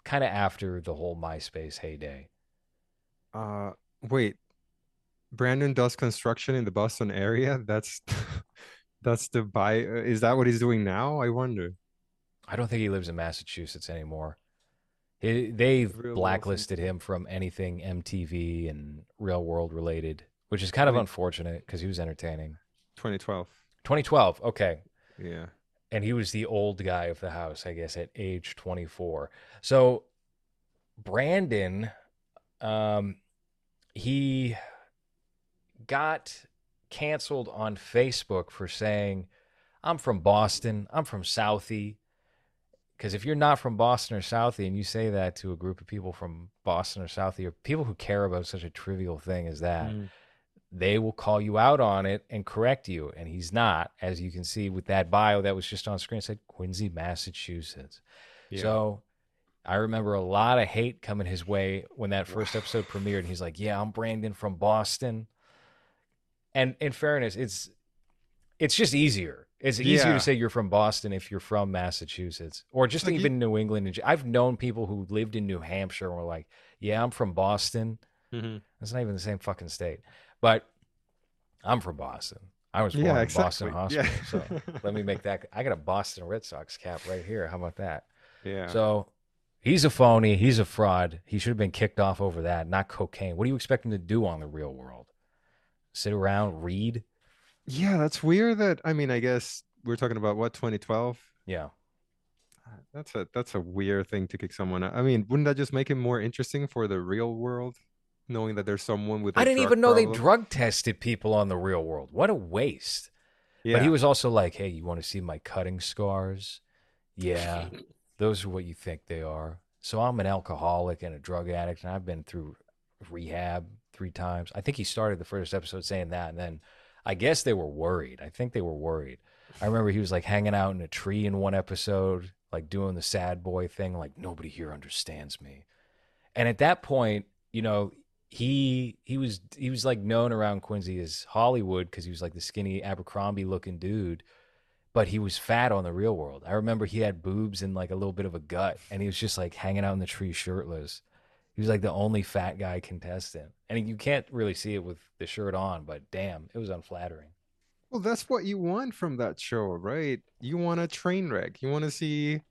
S2: kind of after the whole MySpace heyday.
S1: Uh wait. Brandon does construction in the Boston area? That's that's the buy is that what he's doing now? I wonder.
S2: I don't think he lives in Massachusetts anymore. He, they've
S1: Real
S2: blacklisted him from anything MTV and Real World related, which is kind of unfortunate because he was entertaining.
S1: 2012.
S2: 2012, okay.
S1: Yeah.
S2: And he was the old guy of the house, I guess, at age 24. So Brandon, um, he got canceled on Facebook for saying, I'm from Boston, I'm from Southie. Because if you're not from Boston or Southie and you say that to a group of people from Boston or Southie or people who care about such a trivial thing as that,
S1: Mm.
S2: they will call you out on it and correct you. And he's not, as you can see with that bio that was just on screen, said Quincy, Massachusetts.
S1: Yeah.
S2: So I remember a lot of hate coming his way when that first episode premiered. And he's like, Yeah, I'm Brandon from Boston. And in fairness, it's it's just easier. It's easier
S1: Yeah.
S2: to say you're from Boston if you're from Massachusetts or just
S1: Like you-
S2: even New England. I've known people who lived in New Hampshire and were like, Yeah, I'm from Boston.
S1: Mhm.
S2: That's not even the same fucking state. But I'm from Boston. I was born
S1: Yeah,
S2: in Boston. Hospital.
S1: Yeah.
S2: So let me make that. I got a Boston Red Sox cap right here. How about that?
S1: Yeah.
S2: So he's a phony. He's a fraud. He should have been kicked off over that, not cocaine. What do you expect him to do on the real world? Sit around, read?
S1: Yeah, that's weird that I mean, I guess we're talking about what 2012.
S2: Yeah.
S1: Uh, that's a that's a weird thing to kick someone out. I mean, wouldn't that just make it more interesting for the real world, knowing that there's someone with I
S2: I didn't even know they drug tested people on the real world. What a waste.
S1: Yeah.
S2: But he was also like, hey, you want to see my cutting scars? Yeah, those are what you think they are. So I'm an alcoholic and a drug addict, and I've been through rehab three times. I think he started the first episode saying that, and then I guess they were worried. I think they were worried. I remember he was like hanging out in a tree in one episode, like doing the sad boy thing, like nobody here understands me. And at that point, you know, he he was he was like known around Quincy as Hollywood because he was like the skinny Abercrombie looking dude, but he was fat on the real world. I remember he had boobs and like a little bit of a gut, and he was just like hanging out in the tree shirtless. He was like the only fat guy contestant, and you can't really see it with the shirt on, but damn, it was unflattering.
S1: Well, that's what you want from that show, right? You want a train wreck. You want to see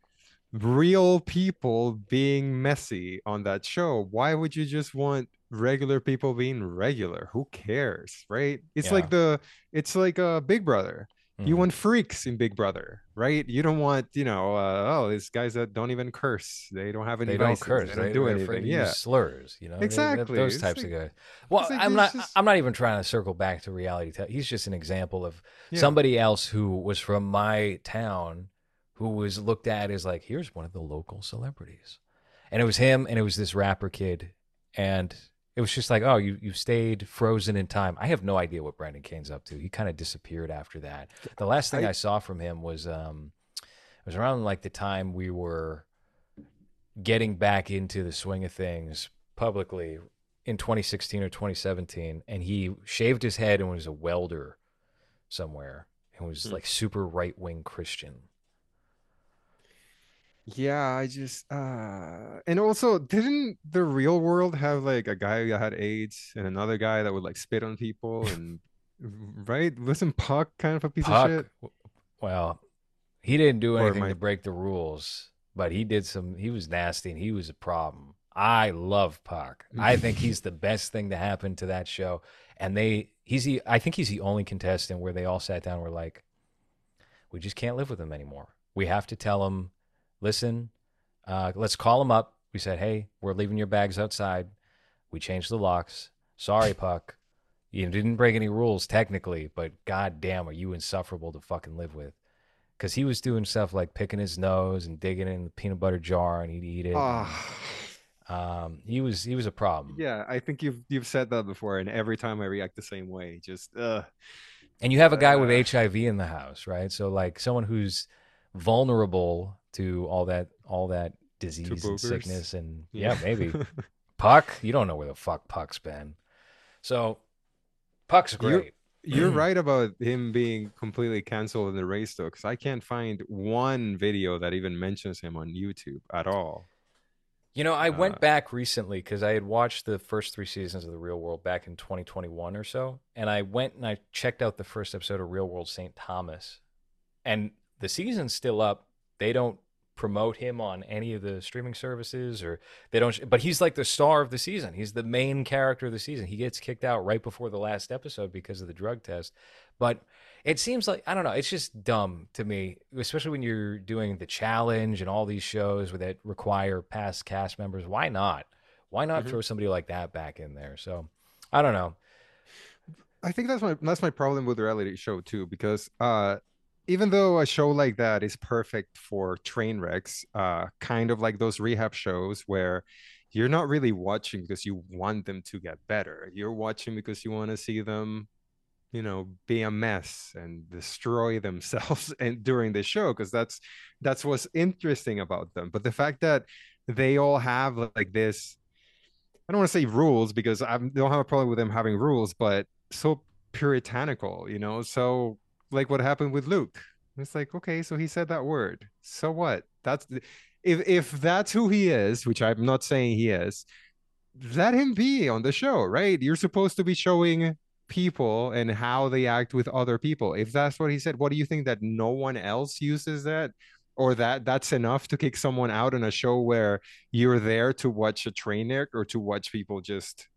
S1: real people being messy on that show. Why would you just want regular people being regular? Who cares, right? It's
S2: Yeah.
S1: like the it's like a Big Brother. You
S2: Mhm.
S1: want freaks in Big Brother, right? You don't want, you know, uh, oh, these guys that don't even curse. They don't have any
S2: they don't curse.
S1: They don't do anything. Yeah.
S2: slurs. You know, they-
S1: Exactly.
S2: those types
S1: like-
S2: of guys. Well,
S1: like
S2: I'm not.
S1: just-
S2: I'm not even trying to circle back to reality. Te- he's just an example of
S1: Yeah.
S2: somebody else who was from my town, who was looked at as like, here's one of the local celebrities, and it was him, and it was this rapper kid, and it was just like, oh, you you stayed frozen in time. I have no idea what Brandon Kane's up to. He kind of disappeared after that. The last thing I,
S1: I-
S2: saw from him was um, it was around like the time we were getting back into the swing of things publicly in 2016 or 2017 and he shaved his head and was a welder somewhere and was
S1: Hmm.
S2: like super right-wing christian
S1: Yeah, I just uh and also didn't the real world have like a guy that had AIDS and another guy that would like spit on people and right? Wasn't Puck kind of a piece
S2: puck
S1: of shit?
S2: well he didn't do anything
S1: I-
S2: to break the rules but he did some he was nasty and he was a problem i love puck i think he's the best thing to happen to that show and they he's the i think he's the only contestant where they all sat down and were like we just can't live with him anymore we have to tell him listen uh, let's call him up. We said hey we're leaving your bags outside. We changed the locks. Sorry puck. You didn't break any rules technically but god damn are you insufferable to fucking live with? Because he was doing stuff like picking his nose and digging in the peanut butter jar and he'd eat it.
S1: Ah,
S2: um, he was he was a problem.
S1: Yeah, I think you've you've said that before, and every time I react the same way, just uh
S2: And you have a guy with
S1: Uh,
S2: HIV in the house, right? So like someone who's vulnerable to all that all that disease and sickness and yeah, maybe. Puck, you don't know where the fuck Puck's been. So Puck's
S1: You're-
S2: great.
S1: You're right about him being completely canceled in the race, though, because I can't find one video that even mentions him on YouTube at all.
S2: You know, I went
S1: Uh,
S2: back recently because I had watched the first three seasons of The Real World back in 2021 or so, and I went and I checked out the first episode of Real World St. Thomas, and the season's still up. They don't promote him on any of the streaming services, or they don't. But he's like the star of the season. He's the main character of the season. He gets kicked out right before the last episode because of the drug test, but it seems like I don't know. It's just dumb to me, especially when you're doing the challenge and all these shows that require past cast members. Why not? Why not
S1: Mhm.
S2: throw somebody like that back in there? So I don't know.
S1: I think that's my that's my problem with reality show too, because uh even though a show like that is perfect for train wrecks, uh kind of like those rehab shows where you're not really watching because you want them to get better. You're watching because you want to see them, you know, be a mess and destroy themselves and during the show, because that's that's what's interesting about them. But the fact that they all have like this I don't want to say rules because I don't have a problem with them having rules, but so puritanical, you know? So like what happened with Luke. It's like, okay, so he said that word. So what? That's if if that's who he is, which I'm not saying he is, let him be on the show, right? You're supposed to be showing people and how they act with other people. If that's what he said, what do you think that no one else uses that? Or that that's enough to kick someone out on a show where you're there to watch a train wreck or to watch people just,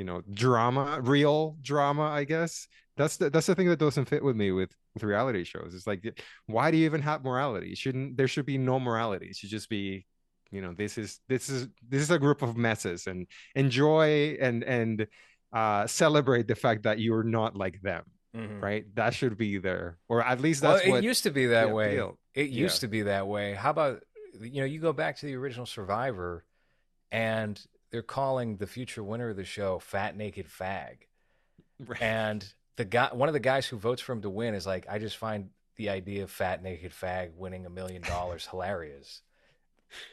S1: you know, drama, real drama, I guess. That's the that's the thing that doesn't fit with me with with reality shows. It's like, why do you even have morality? Shouldn't there should be no morality? It should just be you know this is this is this is a group of messes and enjoy and and uh celebrate the fact that you're not like them right that should be there or at least
S2: Well,
S1: that's
S2: it
S1: what
S2: used to be that
S1: the
S2: way. It used
S1: Yeah.
S2: to be that way. How about you know, you go back to the original Survivor and they're calling the future winner of the show Fat Naked Fag.
S1: right.
S2: And the guy one of the guys who votes for him to win is like, I just find the idea of Fat Naked Fag winning a million dollars hilarious.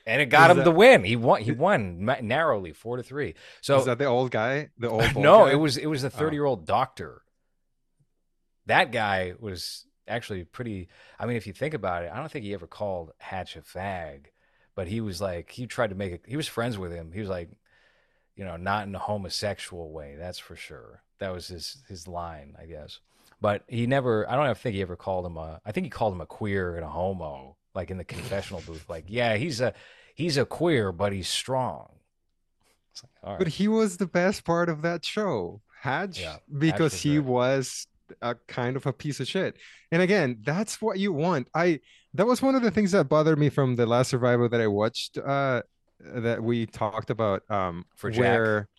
S2: And it got
S1: Is
S2: him
S1: that-
S2: the win. He won. He won narrowly, four to three. So
S1: is that the old guy the old
S2: no,
S1: guy?
S2: it was it was the
S1: Oh.
S2: 30 year old doctor. That guy was actually pretty. I mean, if you think about it, I don't think he ever called Hatch a fag, but he was like he tried to make it. He was friends with him. He was like, you know, not in a homosexual way. That's for sure. That was his his line, I guess. But he never. I don't think he ever called him a. I think he called him a queer and a homo, like in the confessional booth. Like, yeah, he's a he's a queer, but he's strong. It's like, all right.
S1: but he was the best part of that show Hatch
S2: Yeah, Hatch
S1: because
S2: was
S1: he was a kind of a piece of shit and again that's what you want I that was one of the things that bothered me from the last survivor that I watched uh that we talked about um
S2: For Jack?
S1: where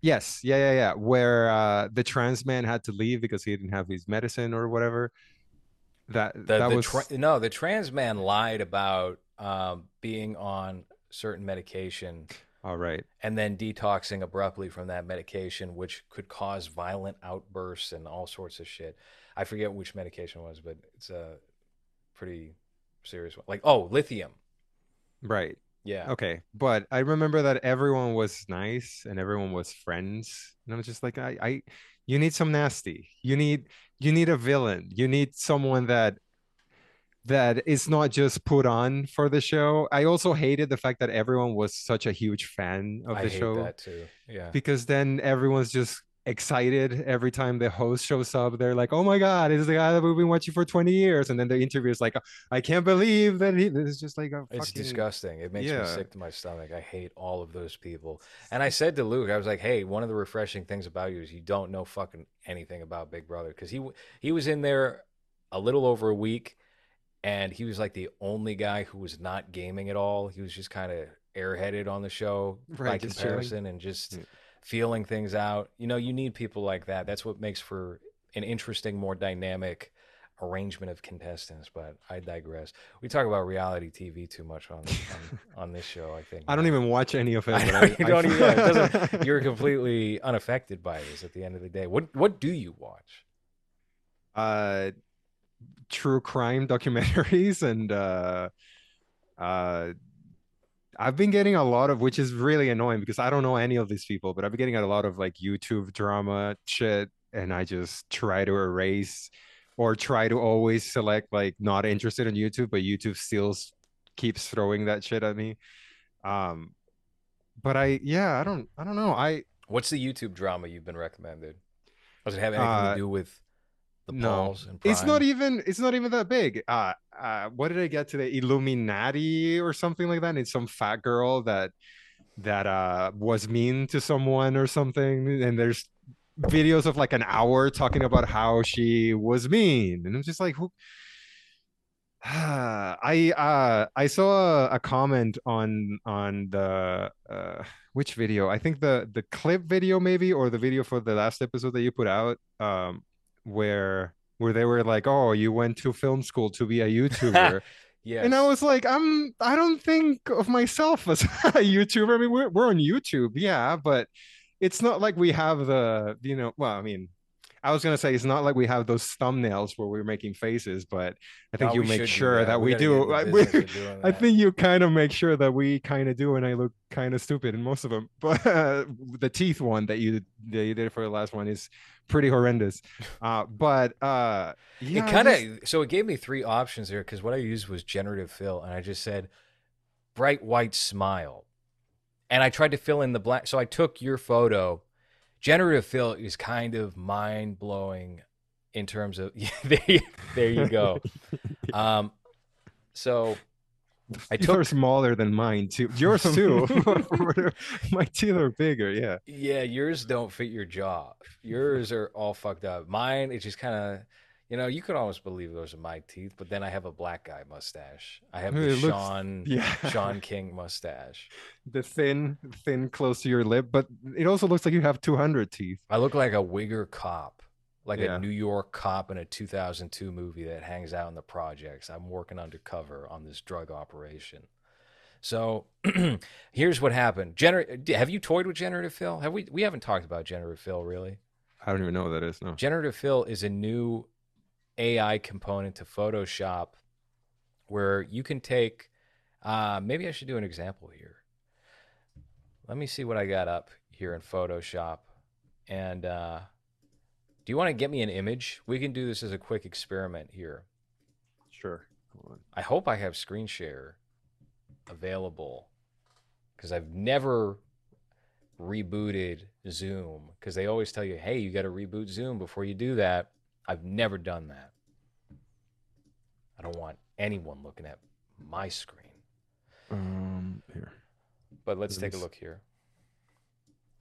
S1: yes yeah yeah yeah. Where uh the trans man had to leave because he didn't have his medicine or whatever. That
S2: the,
S1: that
S2: the
S1: was
S2: tra- no the trans man lied about um, being on certain medication
S1: all right.
S2: and then detoxing abruptly from that medication which could cause violent outbursts and all sorts of shit. I forget which medication it was but it's a pretty serious one. Like oh lithium.
S1: Right
S2: yeah
S1: Okay, but I remember that everyone was nice and everyone was friends, and I was just like, I, I, you need some nasty. You need, you need a villain. You need someone that, that is not just put on for the show. I also hated the fact that everyone was such a huge fan of
S2: i
S1: the
S2: hate
S1: show
S2: that too yeah
S1: because then everyone's just excited every time the host shows up. They're like, "Oh my God, it's the guy that we've been watching for 20 years," and then the interview is like, "I can't believe that he." It's just like a
S2: it's disgusting it makes
S1: yeah.
S2: me sick to my stomach i hate all of those people And I said to Luke, I was like, "Hey, one of the refreshing things about you is you don't know fucking anything about Big Brother because he he was in there a little over a week, and he was like the only guy who was not gaming at all. He was just kind of airheaded on the show by
S1: Right, chilling.
S2: comparison and just
S1: Yeah.
S2: Feeling things out. You know, you need people like that. That's what makes for an interesting, more dynamic arrangement of contestants. But I digress. We talk about reality TV too much on on, on this show. I think
S1: I don't even watch any of it.
S2: I
S1: but
S2: know you don't even. It doesn't, you're completely unaffected by this at the end of the day. What What do you watch?
S1: uh true crime documentaries and uh uh I've been getting a lot of which is really annoying because I don't know any of these people, but I've been getting a lot of like YouTube drama shit and I just try to erase or try to always select like not interested in YouTube, but YouTube still keeps throwing that shit at me. Um but I yeah, I don't I don't know. I
S2: What's the YouTube drama you've been recommended? Does it have anything
S1: Uh,
S2: to do with the
S1: no.
S2: balls and
S1: It's not even it's not even that big. Uh uh what did I get today? Illuminati or something like that. It's some fat girl that that uh was mean to someone or something and there's videos of like an hour talking about how she was mean, and I'm just like, who? I uh I saw a, a comment on on the uh which video? I think the the clip video maybe or the video for the last episode that you put out um where where they were like, "Oh, you went to film school to be a YouTuber."
S2: yeah.
S1: And I was like, I'm I don't think of myself as a YouTuber. I mean, we're we're on YouTube, yeah, but it's not like we have the, you know, well, I mean, I was gonna say it's not like we have those thumbnails where we're making faces, but I think
S2: No,
S1: you make sure
S2: that.
S1: that,
S2: We
S1: we, do.
S2: get in the
S1: I, we- I think you kind of make sure that we kind of do, and I look kind of stupid in most of them. But uh, the teeth one that you that you did for the last one is pretty horrendous. Uh, but uh, yeah,
S2: it kind of so it gave me three options there because what I used was generative fill, and I just said bright white smile, and I tried to fill in the black. So I took your photo. Generative fill is kind of mind blowing in terms of there. You, there you go. um, so I took
S1: are smaller than mine too. Yours too. My teeth are bigger. Yeah.
S2: Yeah, yours don't fit your jaw. Yours are all fucked up. Mine, it's just kind of, you know, you could almost believe those are my teeth, but then I have a black guy mustache. I have the
S1: It looks-
S2: Sean
S1: Yeah.
S2: Sean King mustache.
S1: The thin, thin, close to your lip, but it also looks like you have 200 teeth.
S2: I look like a wigger cop, like
S1: Yeah.
S2: a New York cop in a 2002 movie that hangs out in the projects. I'm working undercover on this drug operation. So here's what happened. Gener- have you toyed with generative fill? Have we? We haven't talked about generative fill really.
S1: I don't even know what that is. No.
S2: Generative fill is a new AI component to Photoshop where you can take. Uh, maybe I should do an example here. Let me see what I got up here in Photoshop. And uh, do you want to get me an image? We can do this as a quick experiment here.
S1: Sure.
S2: I hope I have screen share available because I've never rebooted Zoom because they always tell you, hey, you got to reboot Zoom before you do that. I've never done that. I don't want anyone looking at my screen.
S1: Um, here.
S2: But let's take a look here.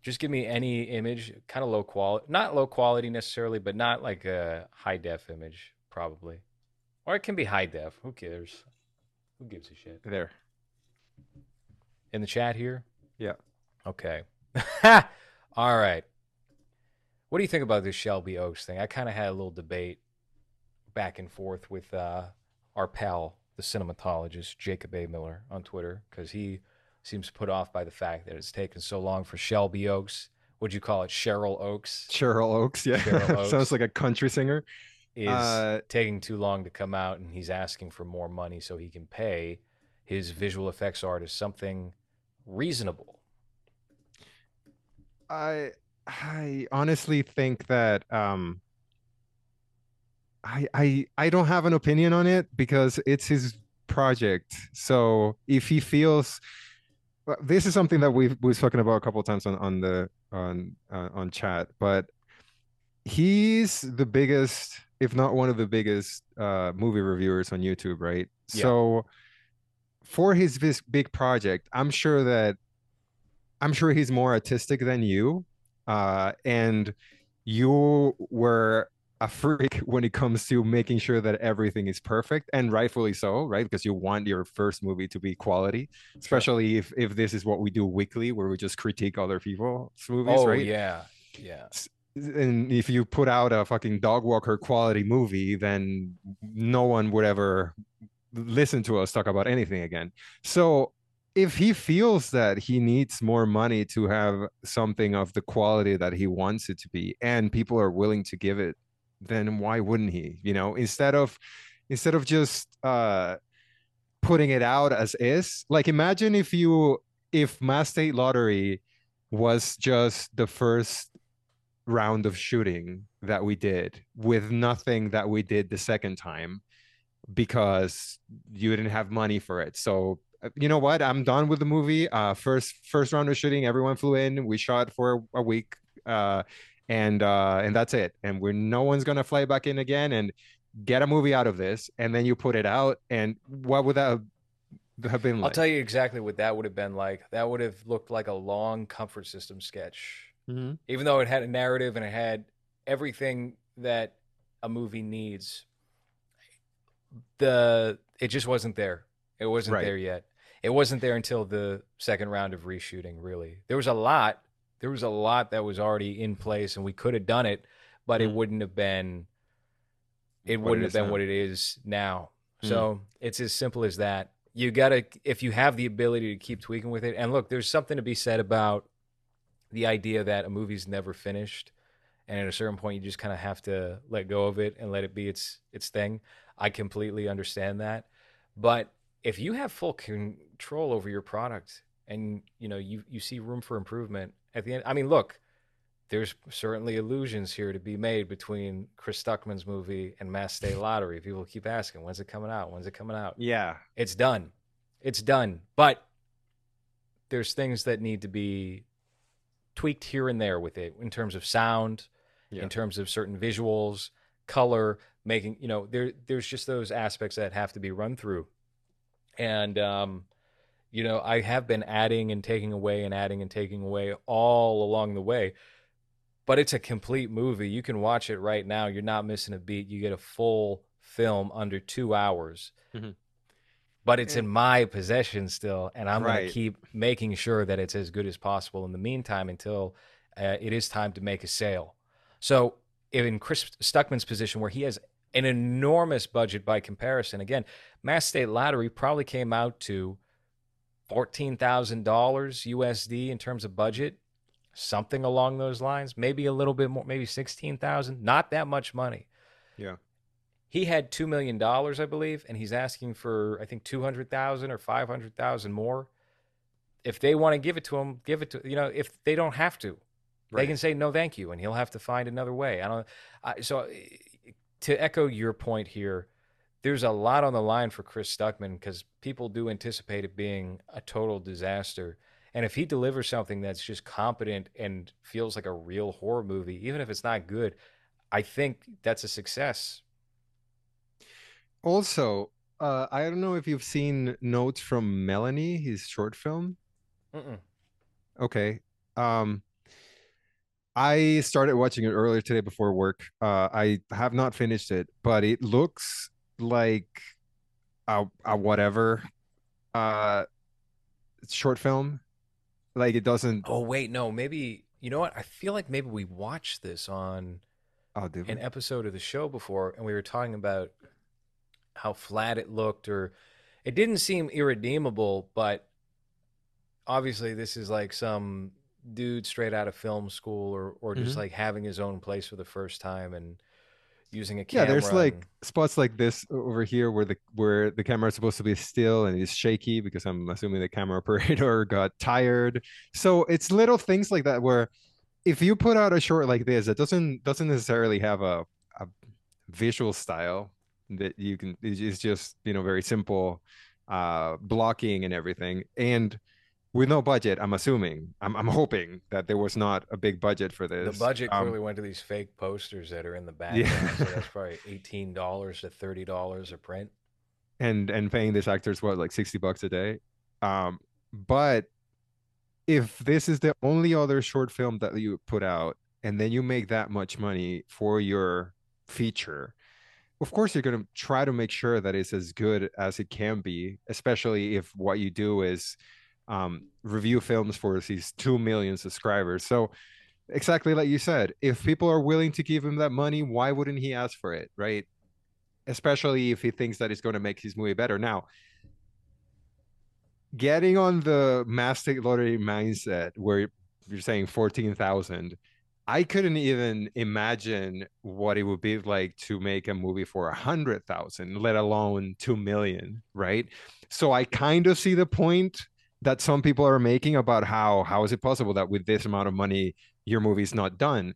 S2: Just give me any image, kind of low quality, not low quality necessarily, but not like a high def image, probably. Or it can be high def. Who cares? Who gives a shit?
S1: There.
S2: In the chat here?
S1: Yeah.
S2: Okay. All right. What do you think about this Shelby Oaks thing? I kind of had a little debate back and forth with uh, our pal, the cinematologist, Jacob A. Miller, on Twitter, because he seems put off by the fact that it's taken so long for Shelby Oaks. What'd you call it? Cheryl Oaks
S1: Cheryl Oaks. Yeah.
S2: Cheryl Oaks.
S1: Sounds like a country singer.
S2: is
S1: Uh,
S2: taking too long to come out, and he's asking for more money so he can pay his visual effects artist something reasonable.
S1: I I honestly think that um I I I don't have an opinion on it because it's his project. So if he feels this is something that we've we've spoken about a couple of times on on the on uh, on chat, but he's the biggest, if not one of the biggest, uh, movie reviewers on YouTube, right?
S2: Yeah.
S1: So for his this big project, I'm sure that I'm sure he's more artistic than you, uh, and you were a freak when it comes to making sure that everything is perfect, and rightfully so, right? Because you want your first movie to be quality, especially if if this is what we do weekly, where we just critique other people's movies,
S2: oh
S1: right?
S2: yeah, yeah.
S1: and if you put out a fucking dog walker quality movie, then no one would ever listen to us talk about anything again. So if he feels that he needs more money to have something of the quality that he wants it to be, and people are willing to give it, then why wouldn't he? You know, instead of instead of just uh putting it out as is, like imagine if you if Mass State Lottery was just the first round of shooting that we did with nothing that we did the second time because you didn't have money for it. So you know what? I'm done with the movie. Uh first first round of shooting, everyone flew in. We shot for a week. Uh and uh and that's it. And we're no one's gonna fly back in again and get a movie out of this. And then you put it out. And what would that have- have been like?
S2: I'll tell you exactly what that would have been like. That would have looked like a long comfort system sketch
S1: Mm-hmm.
S2: even though it had a narrative and it had everything that a movie needs the it just wasn't there it wasn't
S1: Right.
S2: there yet it wasn't there until the second round of reshooting really there was a lot there was a lot that was already in place and we could have done it but it
S1: Mm.
S2: wouldn't have been it
S1: What
S2: wouldn't have been
S1: now.
S2: what it is now
S1: Mm.
S2: so it's as simple as that you gotta if you have the ability to keep tweaking with it and look there's something to be said about the idea that a movie's never finished and at a certain point you just kind of have to let go of it and let it be its its thing i completely understand that but if you have full control over your product and you know you you see room for improvement at the end i mean look there's certainly illusions here to be made between chris stuckman's movie and mass state lottery people keep asking when's it coming out when's it coming out
S1: Yeah.
S2: it's done. It's done. But there's things that need to be tweaked here and there with it in terms of sound,
S1: Yeah.
S2: in terms of certain visuals, color, making, you know, there there's just those aspects that have to be run through. And um you know, I have been adding and taking away and adding and taking away all along the way. But it's a complete movie. You can watch it right now. You're not missing a beat. You get a full film under 2 hours
S1: Mhm.
S2: but it's in my possession still, and I'm going to keep making sure that it's as good as possible in the meantime until uh, it is time to make a sale. So, in Chris Stuckman's position, where he has an enormous budget by comparison, again, Mass State Lottery probably came out to fourteen thousand dollars USD in terms of budget, something along those lines, maybe a little bit more, maybe sixteen thousand. Not that much money
S1: Yeah.
S2: he had two million dollars, I believe, and he's asking for I think two hundred thousand or five hundred thousand more. If they want to give it to him, give it to you know. If they don't have to, they can say no, thank you, and he'll have to find another way. I don't. I, so to echo your point here, there's a lot on the line for Chris Stuckman because people do anticipate it being a total disaster. And if he delivers something that's just competent and feels like a real horror movie, even if it's not good, I think that's a success.
S1: Also, uh, I don't know if you've seen Notes from Melanie, his short film.
S2: Mm-mm.
S1: Okay. Um, I started watching it earlier today before work. Uh, I have not finished it, but it looks like a, a whatever uh short film. Like it doesn't.
S2: Oh wait, no, maybe you know what? I feel like maybe we watched this on
S1: Oh,
S2: an episode of the show before, and we were talking about how flat it looked, or it didn't seem irredeemable, but obviously this is like some dude straight out of film school, or or just
S1: Mhm.
S2: like having his own place for the first time and using a camera.
S1: Yeah, there's like
S2: and-
S1: spots like this over here where the where the camera is supposed to be still and it's shaky because I'm assuming the camera operator got tired. So it's little things like that where if you put out a short like this, it doesn't doesn't necessarily have a, a visual style that you can it's it's just you know very simple uh blocking and everything and with no budget i'm assuming i'm, I'm hoping that there was not a big budget for this the
S2: budget
S1: Um,
S2: clearly went to these fake posters that are in the background. so that's probably eighteen dollars to thirty dollars a print.
S1: and and paying these actors what like 60 bucks a day um but if this is the only other short film that you put out and then you make that much money for your feature of course you're going to try to make sure that it's as good as it can be especially if what you do is um, review films for these 2 million subscribers so exactly like you said if people are willing to give him that money why wouldn't he ask for it right especially if he thinks that it's going to make his movie better. Now, getting on the Mass State Lottery mindset where you're saying 14,000, I couldn't even imagine what it would be like to make a movie for a hundred thousand, let alone two million, right? So I kind of see the point that some people are making about how how is it possible that with this amount of money your movie's not done,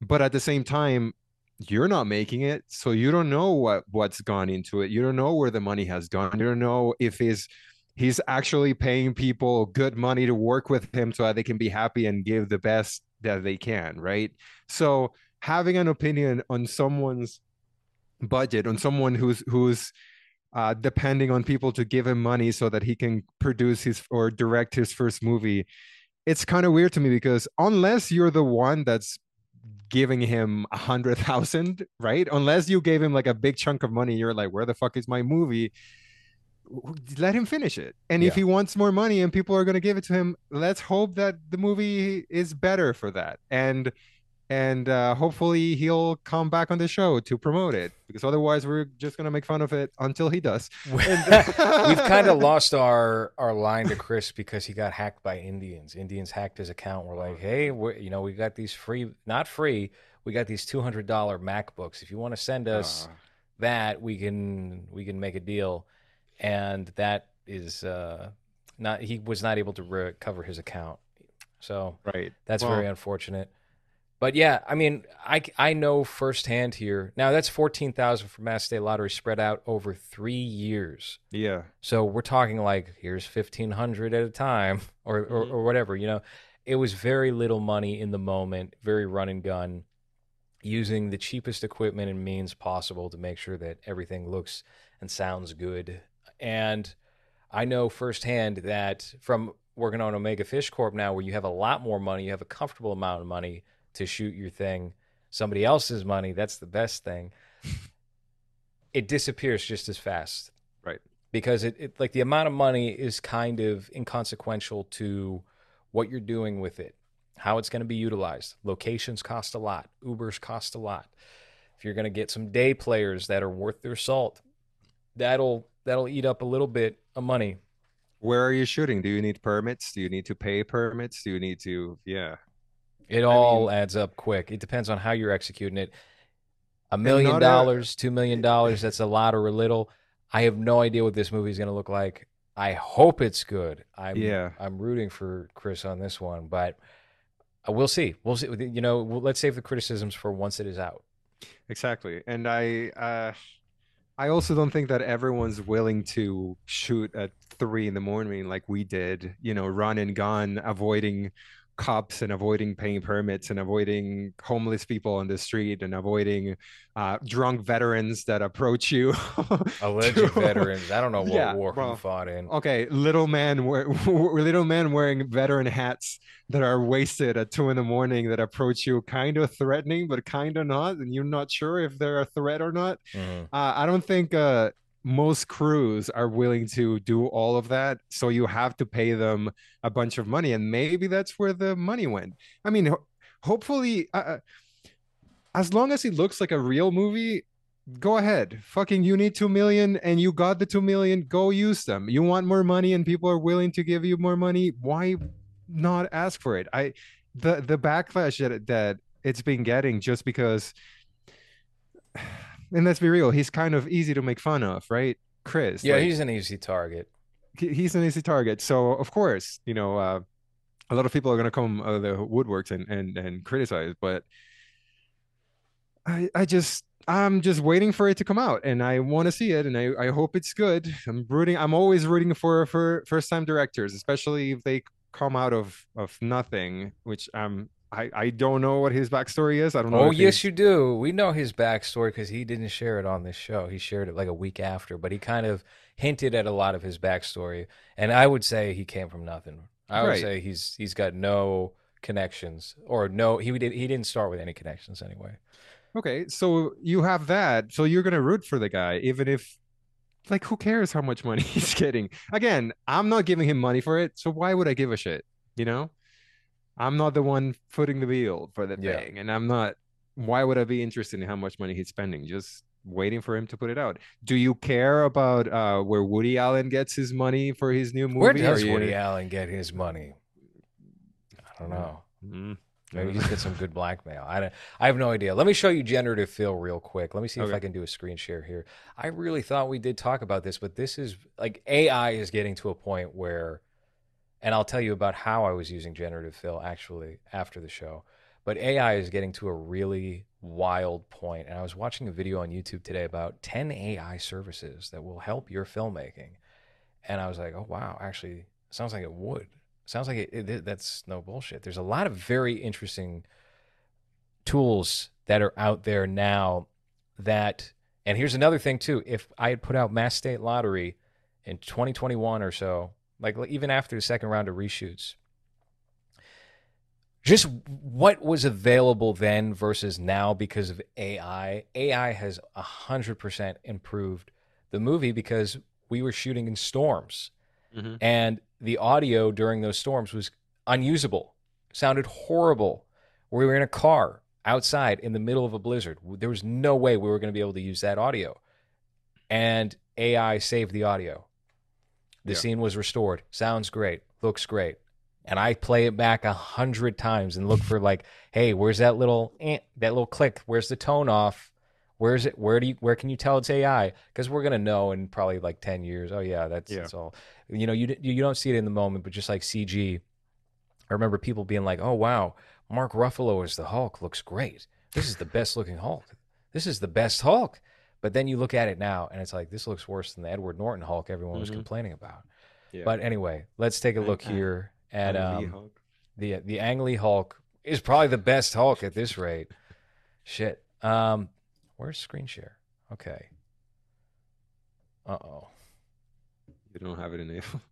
S1: but at the same time you're not making it so you don't know what what's gone into it. You don't know where the money has gone. You don't know if he's he's actually paying people good money to work with him so that they can be happy and give the best that they can right? So having an opinion on someone's budget on someone who's who's uh, depending on people to give him money so that he can produce his or direct his first movie it's kind of weird to me because unless you're the one that's giving him a hundred thousand, right? Unless you gave him like a big chunk of money, you're like, where the fuck is my movie? Let him finish it. And if he wants more money and people are going to give it to him, let's hope that the movie is better for that. And and uh, hopefully he'll come back on the show to promote it because otherwise we're just gonna make fun of it until he does.
S2: We've kind of lost our our line to Chris because he got hacked by Indians. Indians hacked his account. We're like, hey, we you know, we got these free, not free. We got these two hundred dollar MacBooks. If you want to send us
S1: Uh,
S2: that, we can we can make a deal. And that is uh, not. He was not able to recover his account. So
S1: right.
S2: that's
S1: Well-
S2: very unfortunate. But yeah, I mean, I, I know firsthand here. Now that's fourteen thousand for Mass State Lottery spread out over three years.
S1: Yeah.
S2: So we're talking like here's fifteen hundred at a time, or, or
S1: Mhm.
S2: or whatever. You know, it was very little money in the moment, very run and gun, using the cheapest equipment and means possible to make sure that everything looks and sounds good. And I know firsthand that from working on Omega Fish Corp now, where you have a lot more money, you have a comfortable amount of money to shoot your thing. Somebody else's money, that's the best thing. it disappears just as fast
S1: Right.
S2: because it, it like the amount of money is kind of inconsequential to what you're doing with it how it's going to be utilized locations cost a lot ubers cost a lot if you're going to get some day players that are worth their salt that'll that'll eat up a little bit of money
S1: Where are you shooting? Do you need permits? Do you need to pay permits? Do you need to? Yeah.
S2: It
S1: I
S2: all
S1: mean-
S2: adds up quick. It depends on how you're executing it. A million
S1: a-
S2: dollars two million dollars that's a lot or a little. I have no idea what this movie is going to look like. I hope it's good. I'm
S1: Yeah.
S2: i'm rooting for chris on this one but uh, we'll see. We'll see. You know we'll, let's save the criticisms for once it is out.
S1: Exactly. And I uh I also don't think that everyone's willing to shoot at three in the morning like we did, you know, run and gun, avoiding cops and avoiding paying permits and avoiding homeless people on the street and avoiding uh, drunk veterans that approach you.
S2: alleged
S1: to-
S2: veterans i don't know what
S1: Yeah,
S2: war
S1: well,
S2: he fought in
S1: Okay, little man, little men wearing veteran hats that are wasted at two in the morning that approach you, kind of threatening, but kind of not, and you're not sure if they're a threat or not.
S2: Mhm.
S1: Uh, I don't think uh, most crews are willing to do all of that, so you have to pay them a bunch of money, and maybe that's where the money went. I mean, ho- hopefully, uh, as long as it looks like a real movie, go ahead. Fucking, you need two million, and you got the two million. Go use them. You want more money, and people are willing to give you more money. Why not ask for it? I the the backlash that that it's been getting just because and let's be real, he's kind of easy to make fun of, right? Chris.
S2: yeah
S1: like,
S2: he's an easy target
S1: he's an easy target. So of course, you know, uh, a lot of people are gonna come out of the woodworks and and and criticize, but I I just I'm just waiting for it to come out, and I want to see it, and I I hope it's good. I'm rooting. I'm always rooting for for first time directors, especially if they come out of of nothing, which um I I don't know what his backstory is. I don't know.
S2: Oh yes, you do. We know his backstory because he didn't share it on this show. He shared it like a week after, but he kind of hinted at a lot of his backstory. And I would say he came from nothing. I would
S1: Right.
S2: say he's he's got no connections or no he did he didn't start with any connections anyway.
S1: Okay, so you have that. So you're gonna root for the guy, even if, like, who cares how much money he's getting? Again, I'm not giving him money for it, so why would I give a shit? You know, I'm not the one footing the bill for the
S2: Yeah.
S1: thing, and I'm not. Why would I be interested in how much money he's spending? Just waiting for him to put it out. Do you care about uh, where Woody Allen gets his money for his new movie?
S2: Where does
S1: you-
S2: Woody Allen get his money? I don't know.
S1: Mm,
S2: Maybe he's got some good blackmail. I don't, I have no idea. Let me show you generative fill real quick. Let me see if I can do a screen share here. I really thought we did talk about this, but this is like AI is getting to a point where, and I'll tell you about how I was using generative fill actually after the show. But AI is getting to a really wild point. and I was watching a video on YouTube today about 10 AI services that will help your filmmaking, and I was like, oh wow, actually, sounds like it would. Sounds like it, it, that's no bullshit. There's a lot of very interesting tools that are out there now that and here's another thing too if i had put out mass state lottery in 2021 or so like even after the second round of reshoots just what was available then versus now because of AI. AI has 100% improved the movie because we were shooting in storms
S1: Mhm.
S2: and the audio during those storms was unusable, sounded horrible. We were in a car outside in the middle of a blizzard. There was no way we were going to be able to use that audio. And AI saved the audio. The
S1: Yeah.
S2: scene was restored. Sounds great. Looks great. And I play it back a hundred times and look for like, hey, where's that little eh, that little click? Where's the tone off? Where's it? Where do you? Where can you tell it's AI? Because we're gonna know in probably like ten years. Oh yeah, that's,
S1: Yeah.
S2: that's all. You know, you you don't see it in the moment, but just like CG, I remember people being like, "Oh wow, Mark Ruffalo as the Hulk looks great. This is the best looking Hulk. This is the best Hulk." But then you look at it now, and it's like this looks worse than the Edward Norton Hulk everyone was
S1: Mhm.
S2: complaining about.
S1: Yeah.
S2: But anyway, let's take a look here at um, the the Ang Lee Hulk is probably the best Hulk at this rate. Shit. Um, where's screen share? Okay. Uh oh.
S1: You don't have it enabled.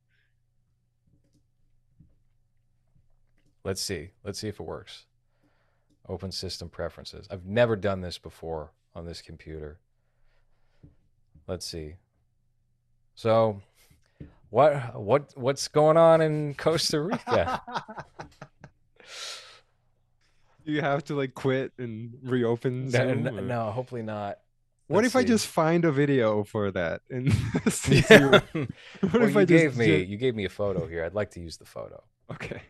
S2: Let's see. Let's see if it works. Open system preferences. I've never done this before on this computer. Let's see. So, what what what's going on in Costa Rica?
S1: you have to like quit and reopen.
S2: no,
S1: Zoom,
S2: no,
S1: or-
S2: no, hopefully not.
S1: What
S2: Let's
S1: if I just find a video for that? And since
S2: Yeah.
S1: you- what
S2: well,
S1: if
S2: you
S1: I just
S2: gave me
S1: ju-
S2: you gave me a photo here. I'd like to use the photo.
S1: Okay.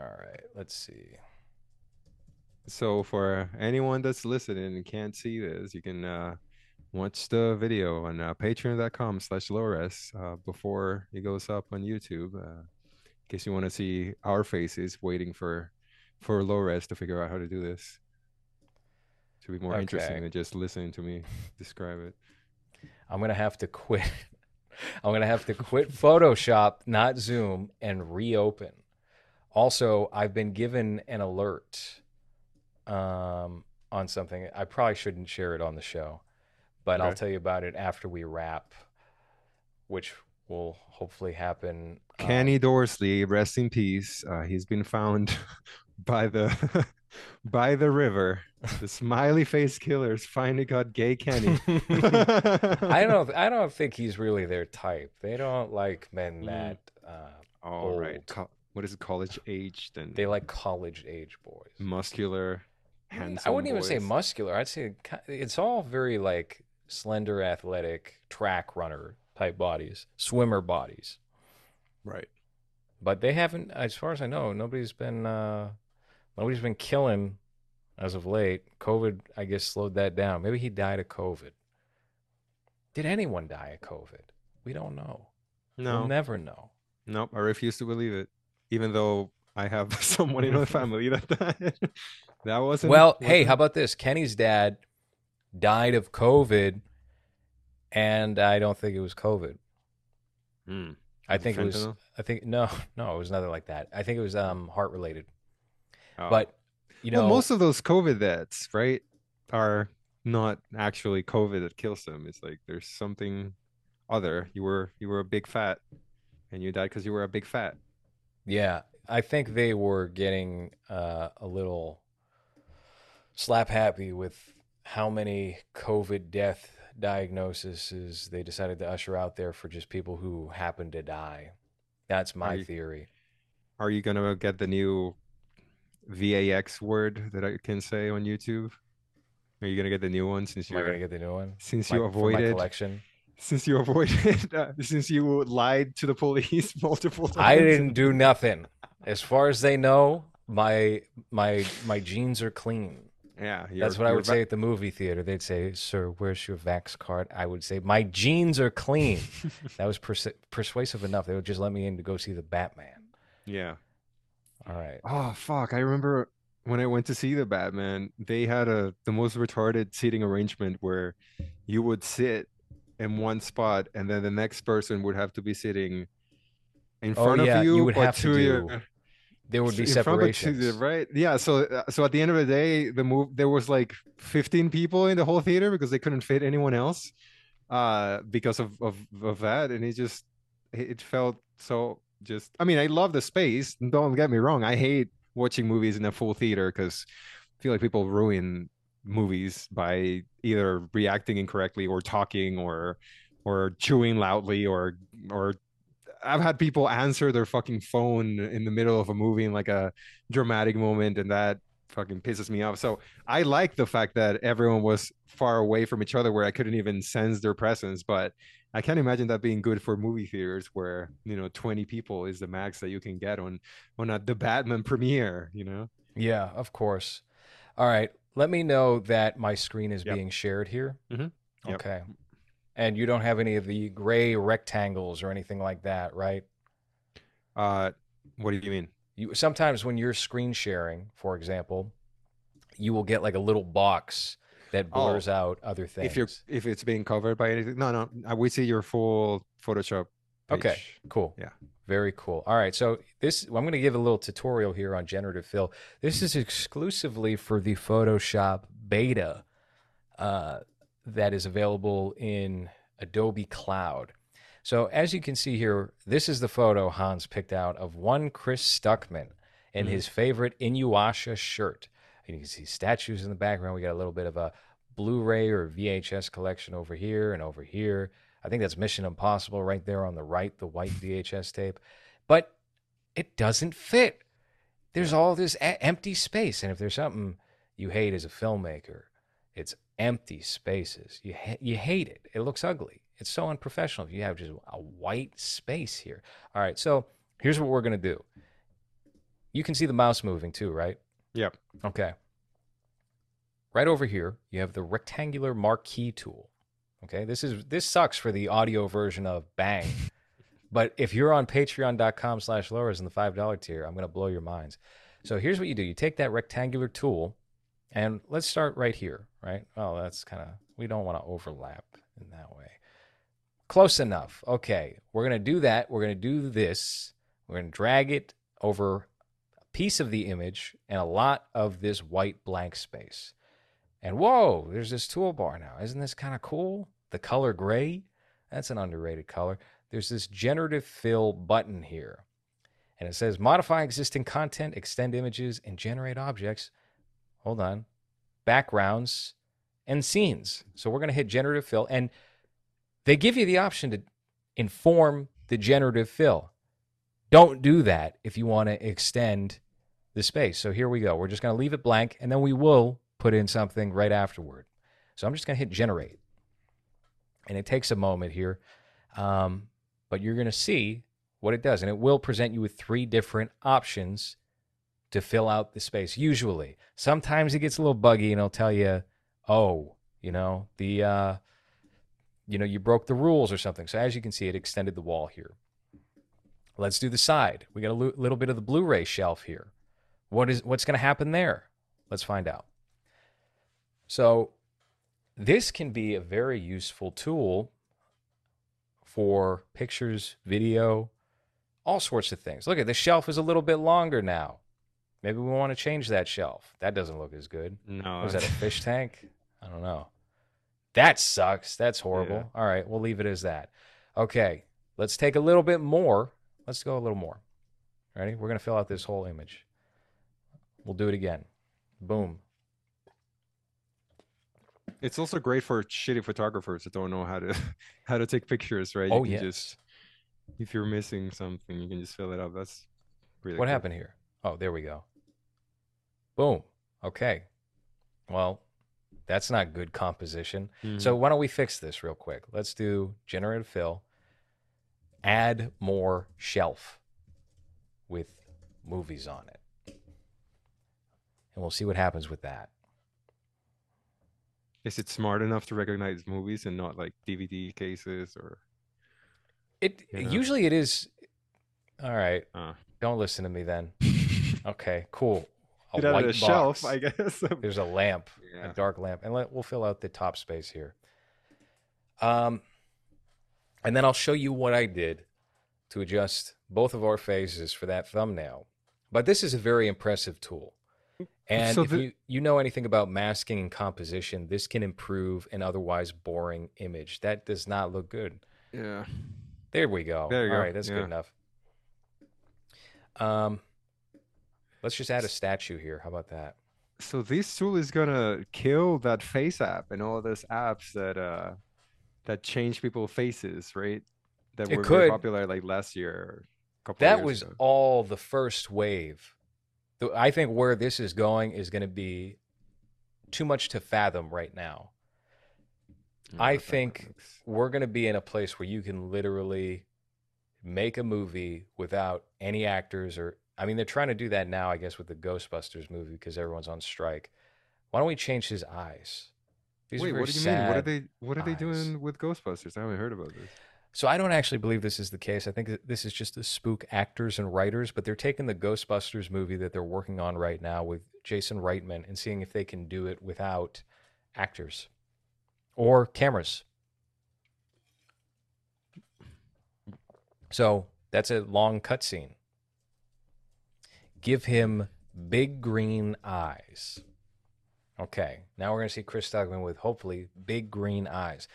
S2: All right, let's see.
S1: So for anyone that's listening and can't see this, you can uh, watch the video on uh, patreon.com slash lowres uh, before it goes up on YouTube. Uh, in case you want to see our faces waiting for for lowres to figure out how to do this. to be more interesting than just listening to me describe it.
S2: I'm gonna have to quit. I'm gonna have to quit Photoshop, not Zoom, and reopen. Also, I've been given an alert um, on something. I probably shouldn't share it on the show, but I'll tell you about it after we wrap, which will hopefully happen. um,
S1: Kenny Dorsley, rest in peace. Uh, he's been found by the by the river. The smiley face killers finally got gay Kenny.
S2: I don't. I don't think he's really their type. They don't like men
S1: Mm.
S2: that. Uh,
S1: All right.
S2: Old.
S1: Co- what is it, college age then?
S2: they like college age boys.
S1: muscular, handsome.
S2: I wouldn't even say muscular. I'd say it's all very like slender, athletic, track runner type bodies, swimmer bodies.
S1: Right.
S2: But they haven't, as far as I know, nobody's been uh, nobody's been killing as of late. COVID, I guess, slowed that down. Maybe he died of COVID. Did anyone die of COVID? We don't know.
S1: No.
S2: We'll never know.
S1: Nope. I refuse to believe it. Even though I have someone in my family that died. that wasn't.
S2: Well, hey,
S1: wasn't-
S2: how about this? Kenny's dad died of COVID, and I don't think it was COVID.
S1: Hmm.
S2: I think it was.
S1: fentanyl?
S2: I think no, no, it was nothing like that. I think it was um heart related.
S1: Oh.
S2: But you know,
S1: well, most of those COVID deaths, right, are not actually COVID that kills them. It's like there's something other. You were you were a big fat, and you died because you were a big fat.
S2: yeah, I think they were getting uh, a little slap happy with how many COVID death diagnoses they decided to usher out there for just people who happened to die. That's my
S1: you-
S2: theory.
S1: Are you gonna get the new VAX word that I can say on YouTube? Are you gonna get the new one since you're
S2: gonna get the new one?
S1: since
S2: My-
S1: you avoided
S2: collection.
S1: since you avoided uh, since you lied to the police multiple times?
S2: I didn't do nothing. As far as they know, my my my jeans are clean.
S1: Yeah,
S2: That's what I would
S1: va-
S2: say at the movie theater. They'd say, "Sir, where's your Vax card?" I would say, "My jeans are clean." that was persu- persuasive enough. They would just let me in to go see the Batman.
S1: yeah.
S2: All right.
S1: Oh fuck! I remember when I went to see the Batman. They had a the most retarded seating arrangement where you would sit in one spot, and then the next person would have to be sitting in
S2: Oh,
S1: front
S2: yeah,
S1: of
S2: you
S1: you,
S2: would
S1: but
S2: have to
S1: to your
S2: do There would be
S1: in front, but to
S2: separations.
S1: the right. Yeah. So uh, so at the end of the day, the move there was like 15 people in the whole theater because they couldn't fit anyone else, uh, because of of of that, and it just it it felt so just I mean, I love the space. Don't get me wrong. I hate watching movies in a full theater because I feel like people ruin movies by either reacting incorrectly or talking or or chewing loudly or or I've had people answer their fucking phone in the middle of a movie in like a dramatic moment and that fucking pisses me off. So I like the fact that everyone was far away from each other where I couldn't even sense their presence, but I can't imagine that being good for movie theaters where, you know, 20 people is the max that you can get on on a the Batman premiere, you know.
S2: Yeah, of course. All right, let me know that my screen is
S1: Yep.
S2: being shared here.
S1: Mhm. Yep.
S2: Okay. And you don't have any of the gray rectangles or anything like that, right?
S1: Uh what do you mean?
S2: You sometimes when you're screen sharing, for example, you will get like a little box that
S1: Oh.
S2: blurs out other things.
S1: If you're if it's being covered by anything. No, no. I would see your full Photoshop page.
S2: Okay. Cool.
S1: Yeah.
S2: Very cool. All right. So this I'm going to give a little tutorial here on generative fill. This is exclusively for the Photoshop beta uh, that is available in Adobe Cloud. So as you can see here, this is the photo Hans picked out of one Chris Stuckman in
S1: Mhm.
S2: his favorite Inuyasha shirt. And you can see statues in the background. We got a little bit of a Blu-ray or VHS collection over here and over here. I think that's Mission Impossible right there on the right, the white VHS tape. But it doesn't fit. There's all this a- empty space. And if there's something you hate as a filmmaker, it's empty spaces. You, ha- you hate it. It looks ugly. It's so unprofessional if you have just a white space here. All right. So here's what we're going to do. You can see the mouse moving too, right?
S1: Yep.
S2: Okay. Right over here, you have the rectangular marquee tool. Okay, this is this sucks for the audio version of Bang, but if you're on Patreon.com/slash lowres in the five dollar tier, I'm gonna blow your minds. So here's what you do: you take that rectangular tool, and let's start right here. Right? Oh, that's kind of we don't want to overlap in that way. Close enough. Okay, we're gonna do that. We're gonna do this. We're gonna drag it over a piece of the image and a lot of this white blank space. And whoa, there's this toolbar now. Isn't this kind of cool? The color gray, that's an underrated color. There's this generative fill button here. And it says modify existing content, extend images, and generate objects. Hold on. Backgrounds and scenes. So we're going to hit generative fill. And they give you the option to inform the generative fill. Don't do that if you want to extend the space. So here we go. We're just going to leave it blank and then we will put in something right afterward. So I'm just going to hit generate. And it takes a moment here. Um, but you're going to see what it does. And it will present you with three different options to fill out the space. Usually, sometimes it gets a little buggy and it'll tell you, oh, you know, the, uh, you know, you broke the rules or something. So as you can see, it extended the wall here. Let's do the side. We got a little bit of the Blu-ray shelf here. What is what's going to happen there? Let's find out. So, this can be a very useful tool for pictures, video, all sorts of things. Look at the shelf is a little bit longer now. Maybe we want to change that shelf. That doesn't look as good.
S1: No.
S2: Was that a fish tank? I don't know. That sucks. That's horrible. All right, we'll leave it as that. Okay, let's take a little bit more. Let's go a little more. Ready? We're going to fill out this whole image. We'll do it again. Boom.
S1: It's also great for shitty photographers that don't know how to how to take pictures, right?
S2: Oh,
S1: you
S2: yes.
S1: can just if you're missing something, you can just fill it up. That's really
S2: What
S1: cool.
S2: happened here? Oh, there we go. Boom. Okay. Well, that's not good composition. So
S1: Mhm.
S2: why don't we fix this real quick? Let's do generative fill. Add more shelf with movies on it. And we'll see what happens with that.
S1: is it smart enough to recognize movies and not like DVD cases or
S2: It
S1: You know?
S2: usually it is all right.
S1: uh
S2: Don't listen to me then. Okay, cool. A
S1: get out of
S2: white
S1: the shelf. I guess.
S2: There's a lamp,
S1: Yeah.
S2: a dark lamp, and let, we'll fill out the top space here. Um, and then I'll show you what I did to adjust both of our faces for that thumbnail. But this is a very impressive tool. And
S1: So
S2: if
S1: the-
S2: you, you know anything about masking and composition, this can improve an otherwise boring image. That does not look good.
S1: yeah.
S2: There we go.
S1: There you
S2: All
S1: go,
S2: right, that's
S1: yeah.
S2: good enough. Um, let's just add a statue here. How about that?
S1: So this tool is gonna kill that face app and all those apps that uh that change people's faces, right? That
S2: It
S1: were very popular like last year, couple
S2: That was
S1: ago.
S2: all the first wave. I think where this is going is going to be too much to fathom right now. I
S1: know if that
S2: think we're going to be in a place where you can literally make a movie without any actors or I mean they're trying to do that now I guess with the Ghostbusters movie because everyone's on strike. Why don't we change his eyes? These
S1: Wait, what do you mean? What are they? What are they
S2: eyes.
S1: doing with Ghostbusters? I haven't heard about this.
S2: So I don't actually believe this is the case. I think this is just to spook actors and writers, but they're taking the Ghostbusters movie that they're working on right now with Jason Reitman and seeing if they can do it without actors or cameras. So that's a long cutscene. Give him big green eyes. Okay, now we're going to see Chris Stuckman with hopefully big green eyes.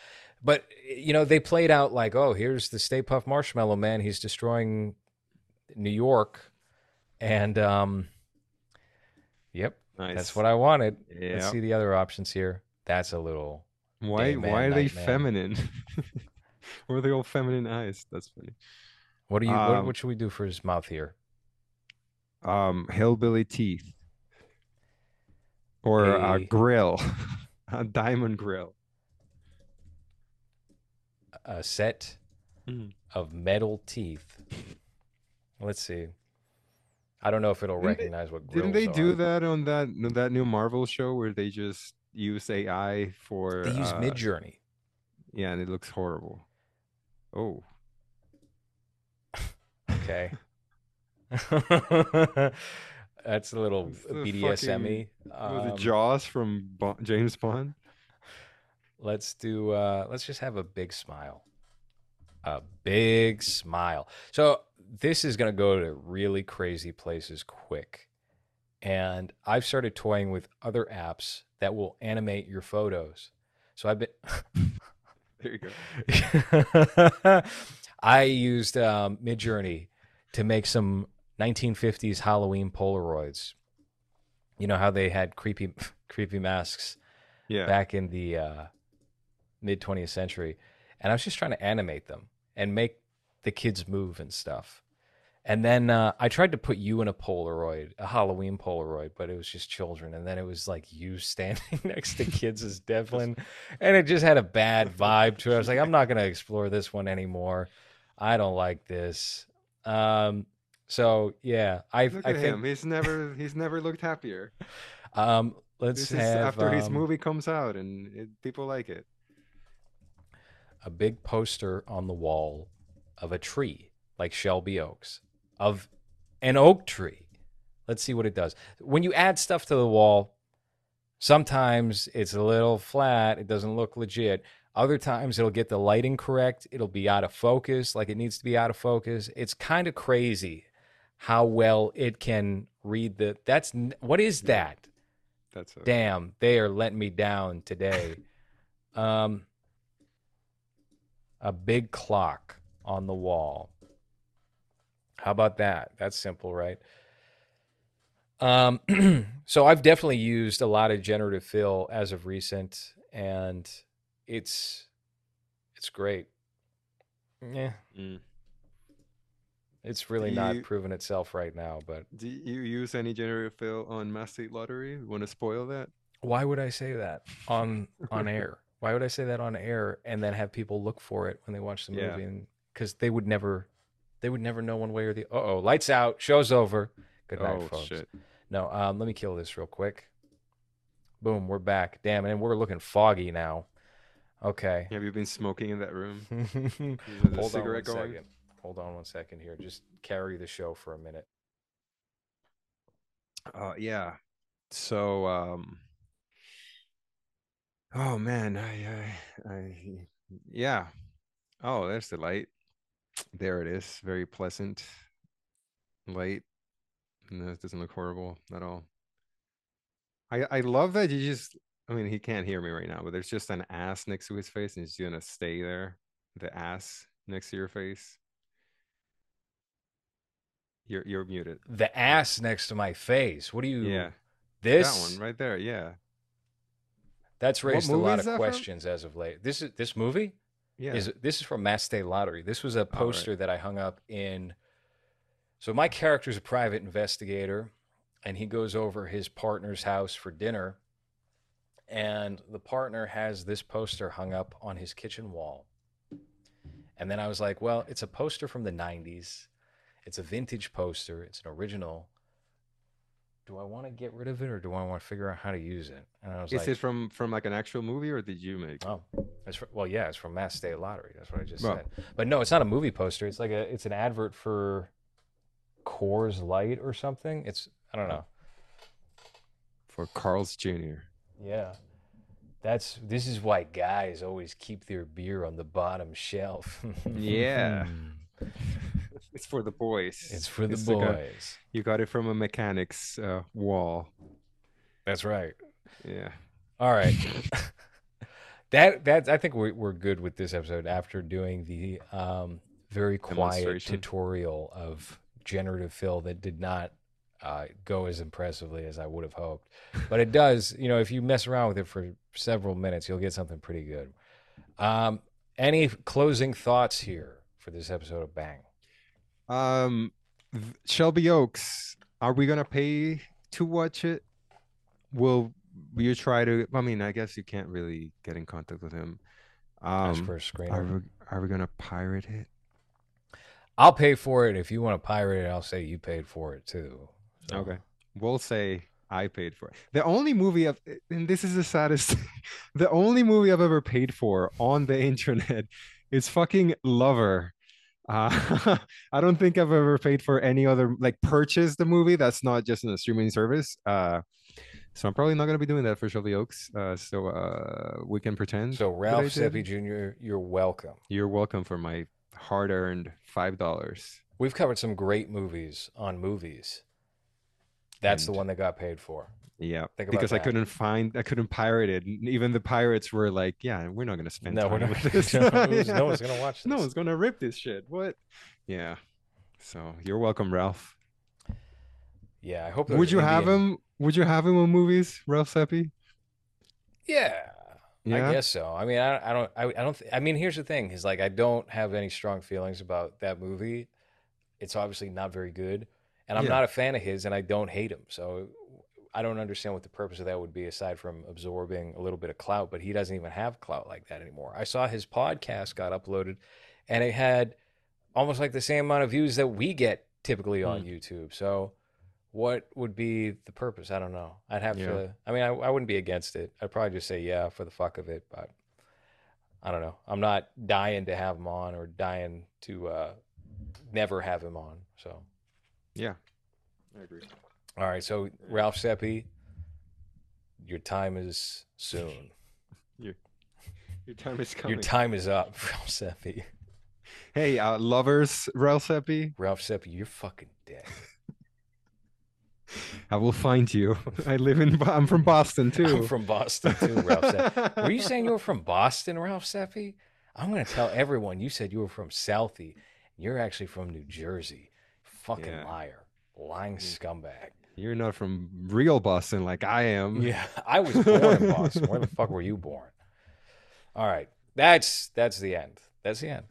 S2: But, you know, they played out like, oh, here's the Stay Puft Marshmallow Man. He's destroying New York. And, um, yep,
S1: Nice.
S2: that's what I wanted.
S1: Yeah.
S2: Let's see the other options here. That's a little.
S1: Why?
S2: Man,
S1: why are they
S2: man.
S1: feminine? Are they all feminine eyes? That's funny.
S2: What do you? what,
S1: Um,
S2: what should we do for his mouth here?
S1: Um, hillbilly teeth, or a
S2: A-
S1: grill, a diamond grill.
S2: A set
S1: Mhm.
S2: of metal teeth. Let's see. I don't know if it'll
S1: Didn't they-
S2: recognize what
S1: Didn't they
S2: grills
S1: do that on that that new Marvel show where they just use AI for?
S2: They use
S1: uh,
S2: Midjourney.
S1: Yeah, and it looks horrible. Oh,
S2: Okay. That's a little
S1: the
S2: BDSM-y. Um,
S1: it Jaws from Bo- James Bond?
S2: let's do uh let's just have a big smile. A big smile. So this is going to go to really crazy places quick. And I've started toying with other apps that will animate your photos. So I've been
S1: There you go.
S2: I used um, Midjourney to make some 1950s Halloween Polaroids. You know how they had creepy, creepy masks
S1: Yeah.
S2: back in the uh, mid 20th century, and I was just trying to animate them and make the kids move and stuff. And then uh, I tried to put you in a Polaroid, a Halloween Polaroid, but it was just children. And then it was like you standing next to kids as Devlin, and it just had a bad vibe to it. I was like, I'm not going to explore this one anymore. I don't like this. Um, so yeah, I
S1: Look
S2: I
S1: at
S2: think
S1: him. He's never he's never looked happier.
S2: um, let's
S1: This is
S2: have
S1: after his
S2: um,
S1: movie comes out and it, people like it.
S2: a big poster on the wall of a tree like Shelby Oaks, of an oak tree. Let's see what it does. When you add stuff to the wall, sometimes it's a little flat, it doesn't look legit. Other times it'll get the lighting correct, it'll be out of focus, like it needs to be out of focus. It's kind of crazy how well it can read the that's what is that?
S1: That's a,
S2: damn, they are letting me down today. um, a big clock on the wall. How about that? That's simple, right? Um, so I've definitely used a lot of generative fill as of recent, and it's it's great. Yeah,
S1: Mm.
S2: It's really
S1: Do
S2: not
S1: you-
S2: proven itself right now, but
S1: Do you use any generative fill on Mass State Lottery? Want to spoil that?
S2: Why would I say that on on air? Why would I say that on air and then have people look for it when they watch the
S1: Yeah.
S2: movie? And because they would never, they would never know one way or the. Uh oh, lights out, show's over. Good night,
S1: oh
S2: folks.
S1: shit!
S2: No, um, let me kill this real quick. Boom, we're back. Damn, and we're looking foggy now. Okay.
S1: Have you been smoking in that room? Is a
S2: Hold on
S1: cigarette going?
S2: second. Hold on one second here. Just carry the show for a minute.
S1: Uh, yeah. So, um, oh man, I, I, I, yeah. Oh, there's the light. There it is. Very pleasant light. No, it doesn't look horrible at all. I, I love that you just. I mean, he can't hear me right now, but there's just an ass next to his face, and he's gonna stay there. The ass next to your face. You're you're muted.
S2: The ass next to my face. What do you?
S1: Yeah,
S2: This
S1: that one right there. Yeah,
S2: That's raised a lot of
S1: that from?
S2: questions as of late. This is this movie
S1: yeah.
S2: is this is from Mass State Lottery. This was a
S1: right.
S2: poster that I hung up in. So my character's a private investigator, and he goes over his partner's house for dinner, and the partner has this poster hung up on his kitchen wall. And then I was like, well, it's a poster from the '90s. It's a vintage poster. It's an original. Do I want to get rid of it or do I want to figure out how to use it? And I was
S1: Is
S2: like,
S1: it from from like an actual movie or did you make? it?
S2: Oh, it's fr well, yeah, it's from Mass State Lottery. That's what I just
S1: Well.
S2: said. But no, it's not a movie poster. It's like a, it's an advert for Coors Light or something. It's, I don't know.
S1: For Carl's Jr.
S2: Yeah, that's this is why guys always keep their beer on the bottom shelf.
S1: Yeah. Hmm. It's for the boys.
S2: it's for the
S1: It's like a-
S2: boys.
S1: you got it from a mechanic's uh, wall.
S2: That's right.
S1: Yeah.
S2: All right. that that I think we're we're good with this episode after doing the um, very quiet tutorial of generative fill that did not uh, go as impressively as I would have hoped. But it does, you know, if you mess around with it for several minutes, you'll get something pretty good. Um, any closing thoughts here for this episode of Bang?
S1: Um, Shelby Oaks. Are we gonna pay to watch it? Will you try to? I mean, I guess you can't really get in contact with him. Um,
S2: for a
S1: are we are we gonna pirate it?
S2: I'll pay for it if you want to pirate it. I'll say you paid for it too. So-
S1: Okay. We'll say I paid for it. The only movie I've, and this is the saddest the only movie I've ever paid for on the internet is fucking Lover. Uh, I don't think I've ever paid for any other, like, purchase the movie that's not just in a streaming service. Uh, so I'm probably not going to be doing that for Shelby Oaks. Uh, so uh, we can pretend.
S2: So Ralph. Seppi Jr., you're welcome.
S1: You're welcome for my hard earned $5.
S2: We've covered some great movies on movies. That's the one that got paid for.
S1: Yeah, because I
S2: that.
S1: couldn't find, I couldn't pirate it. Even the pirates were like, "Yeah, we're not gonna spend
S2: No,
S1: time
S2: we're not.
S1: with this.
S2: no, one's,
S1: Yeah.
S2: no one's gonna watch this.
S1: No one's gonna rip this shit. What? Yeah. So you're welcome, Ralph.
S2: Yeah, I hope.
S1: Would you have him? Would you have him in movies, Ralph Seppi?
S2: Yeah,
S1: Yeah.
S2: I guess so. I mean, I, I don't. I, I don't. Th- I mean, here's the thing: is like I don't have any strong feelings about that movie. It's obviously not very good, and I'm
S1: Yeah.
S2: not a fan of his, and I don't hate him. So I don't understand what the purpose of that would be, aside from absorbing a little bit of clout. But he doesn't even have clout like that anymore. I saw his podcast got uploaded, and it had almost like the same amount of views that we get typically on YouTube. So what would be the purpose? I don't know. I'd have
S1: Yeah.
S2: to. I mean, I, I wouldn't be against it. I'd probably just say yeah for the fuck of it, but I don't know. I'm not dying to have him on or dying to uh, never have him on. So
S1: Yeah. I agree.
S2: All right. So Ralph Seppi, your time is soon.
S1: Your your time is coming.
S2: Your time is up, Ralph Seppi.
S1: hey, uh, lovers, Ralph Seppi.
S2: Ralph Seppi, you're fucking dead.
S1: I will find you. I live in. I'm from Boston too.
S2: I'm from Boston too, Ralph Seppi. Were you saying you were from Boston, Ralph Seppi? I'm going to tell everyone you said you were from Southie. You're actually from New Jersey. Fucking
S1: Yeah.
S2: liar. Lying scumbag.
S1: You're not from real Boston like I am.
S2: Yeah, I was born in Boston. Where the fuck were you born? All right. That's that's the end. That's the end.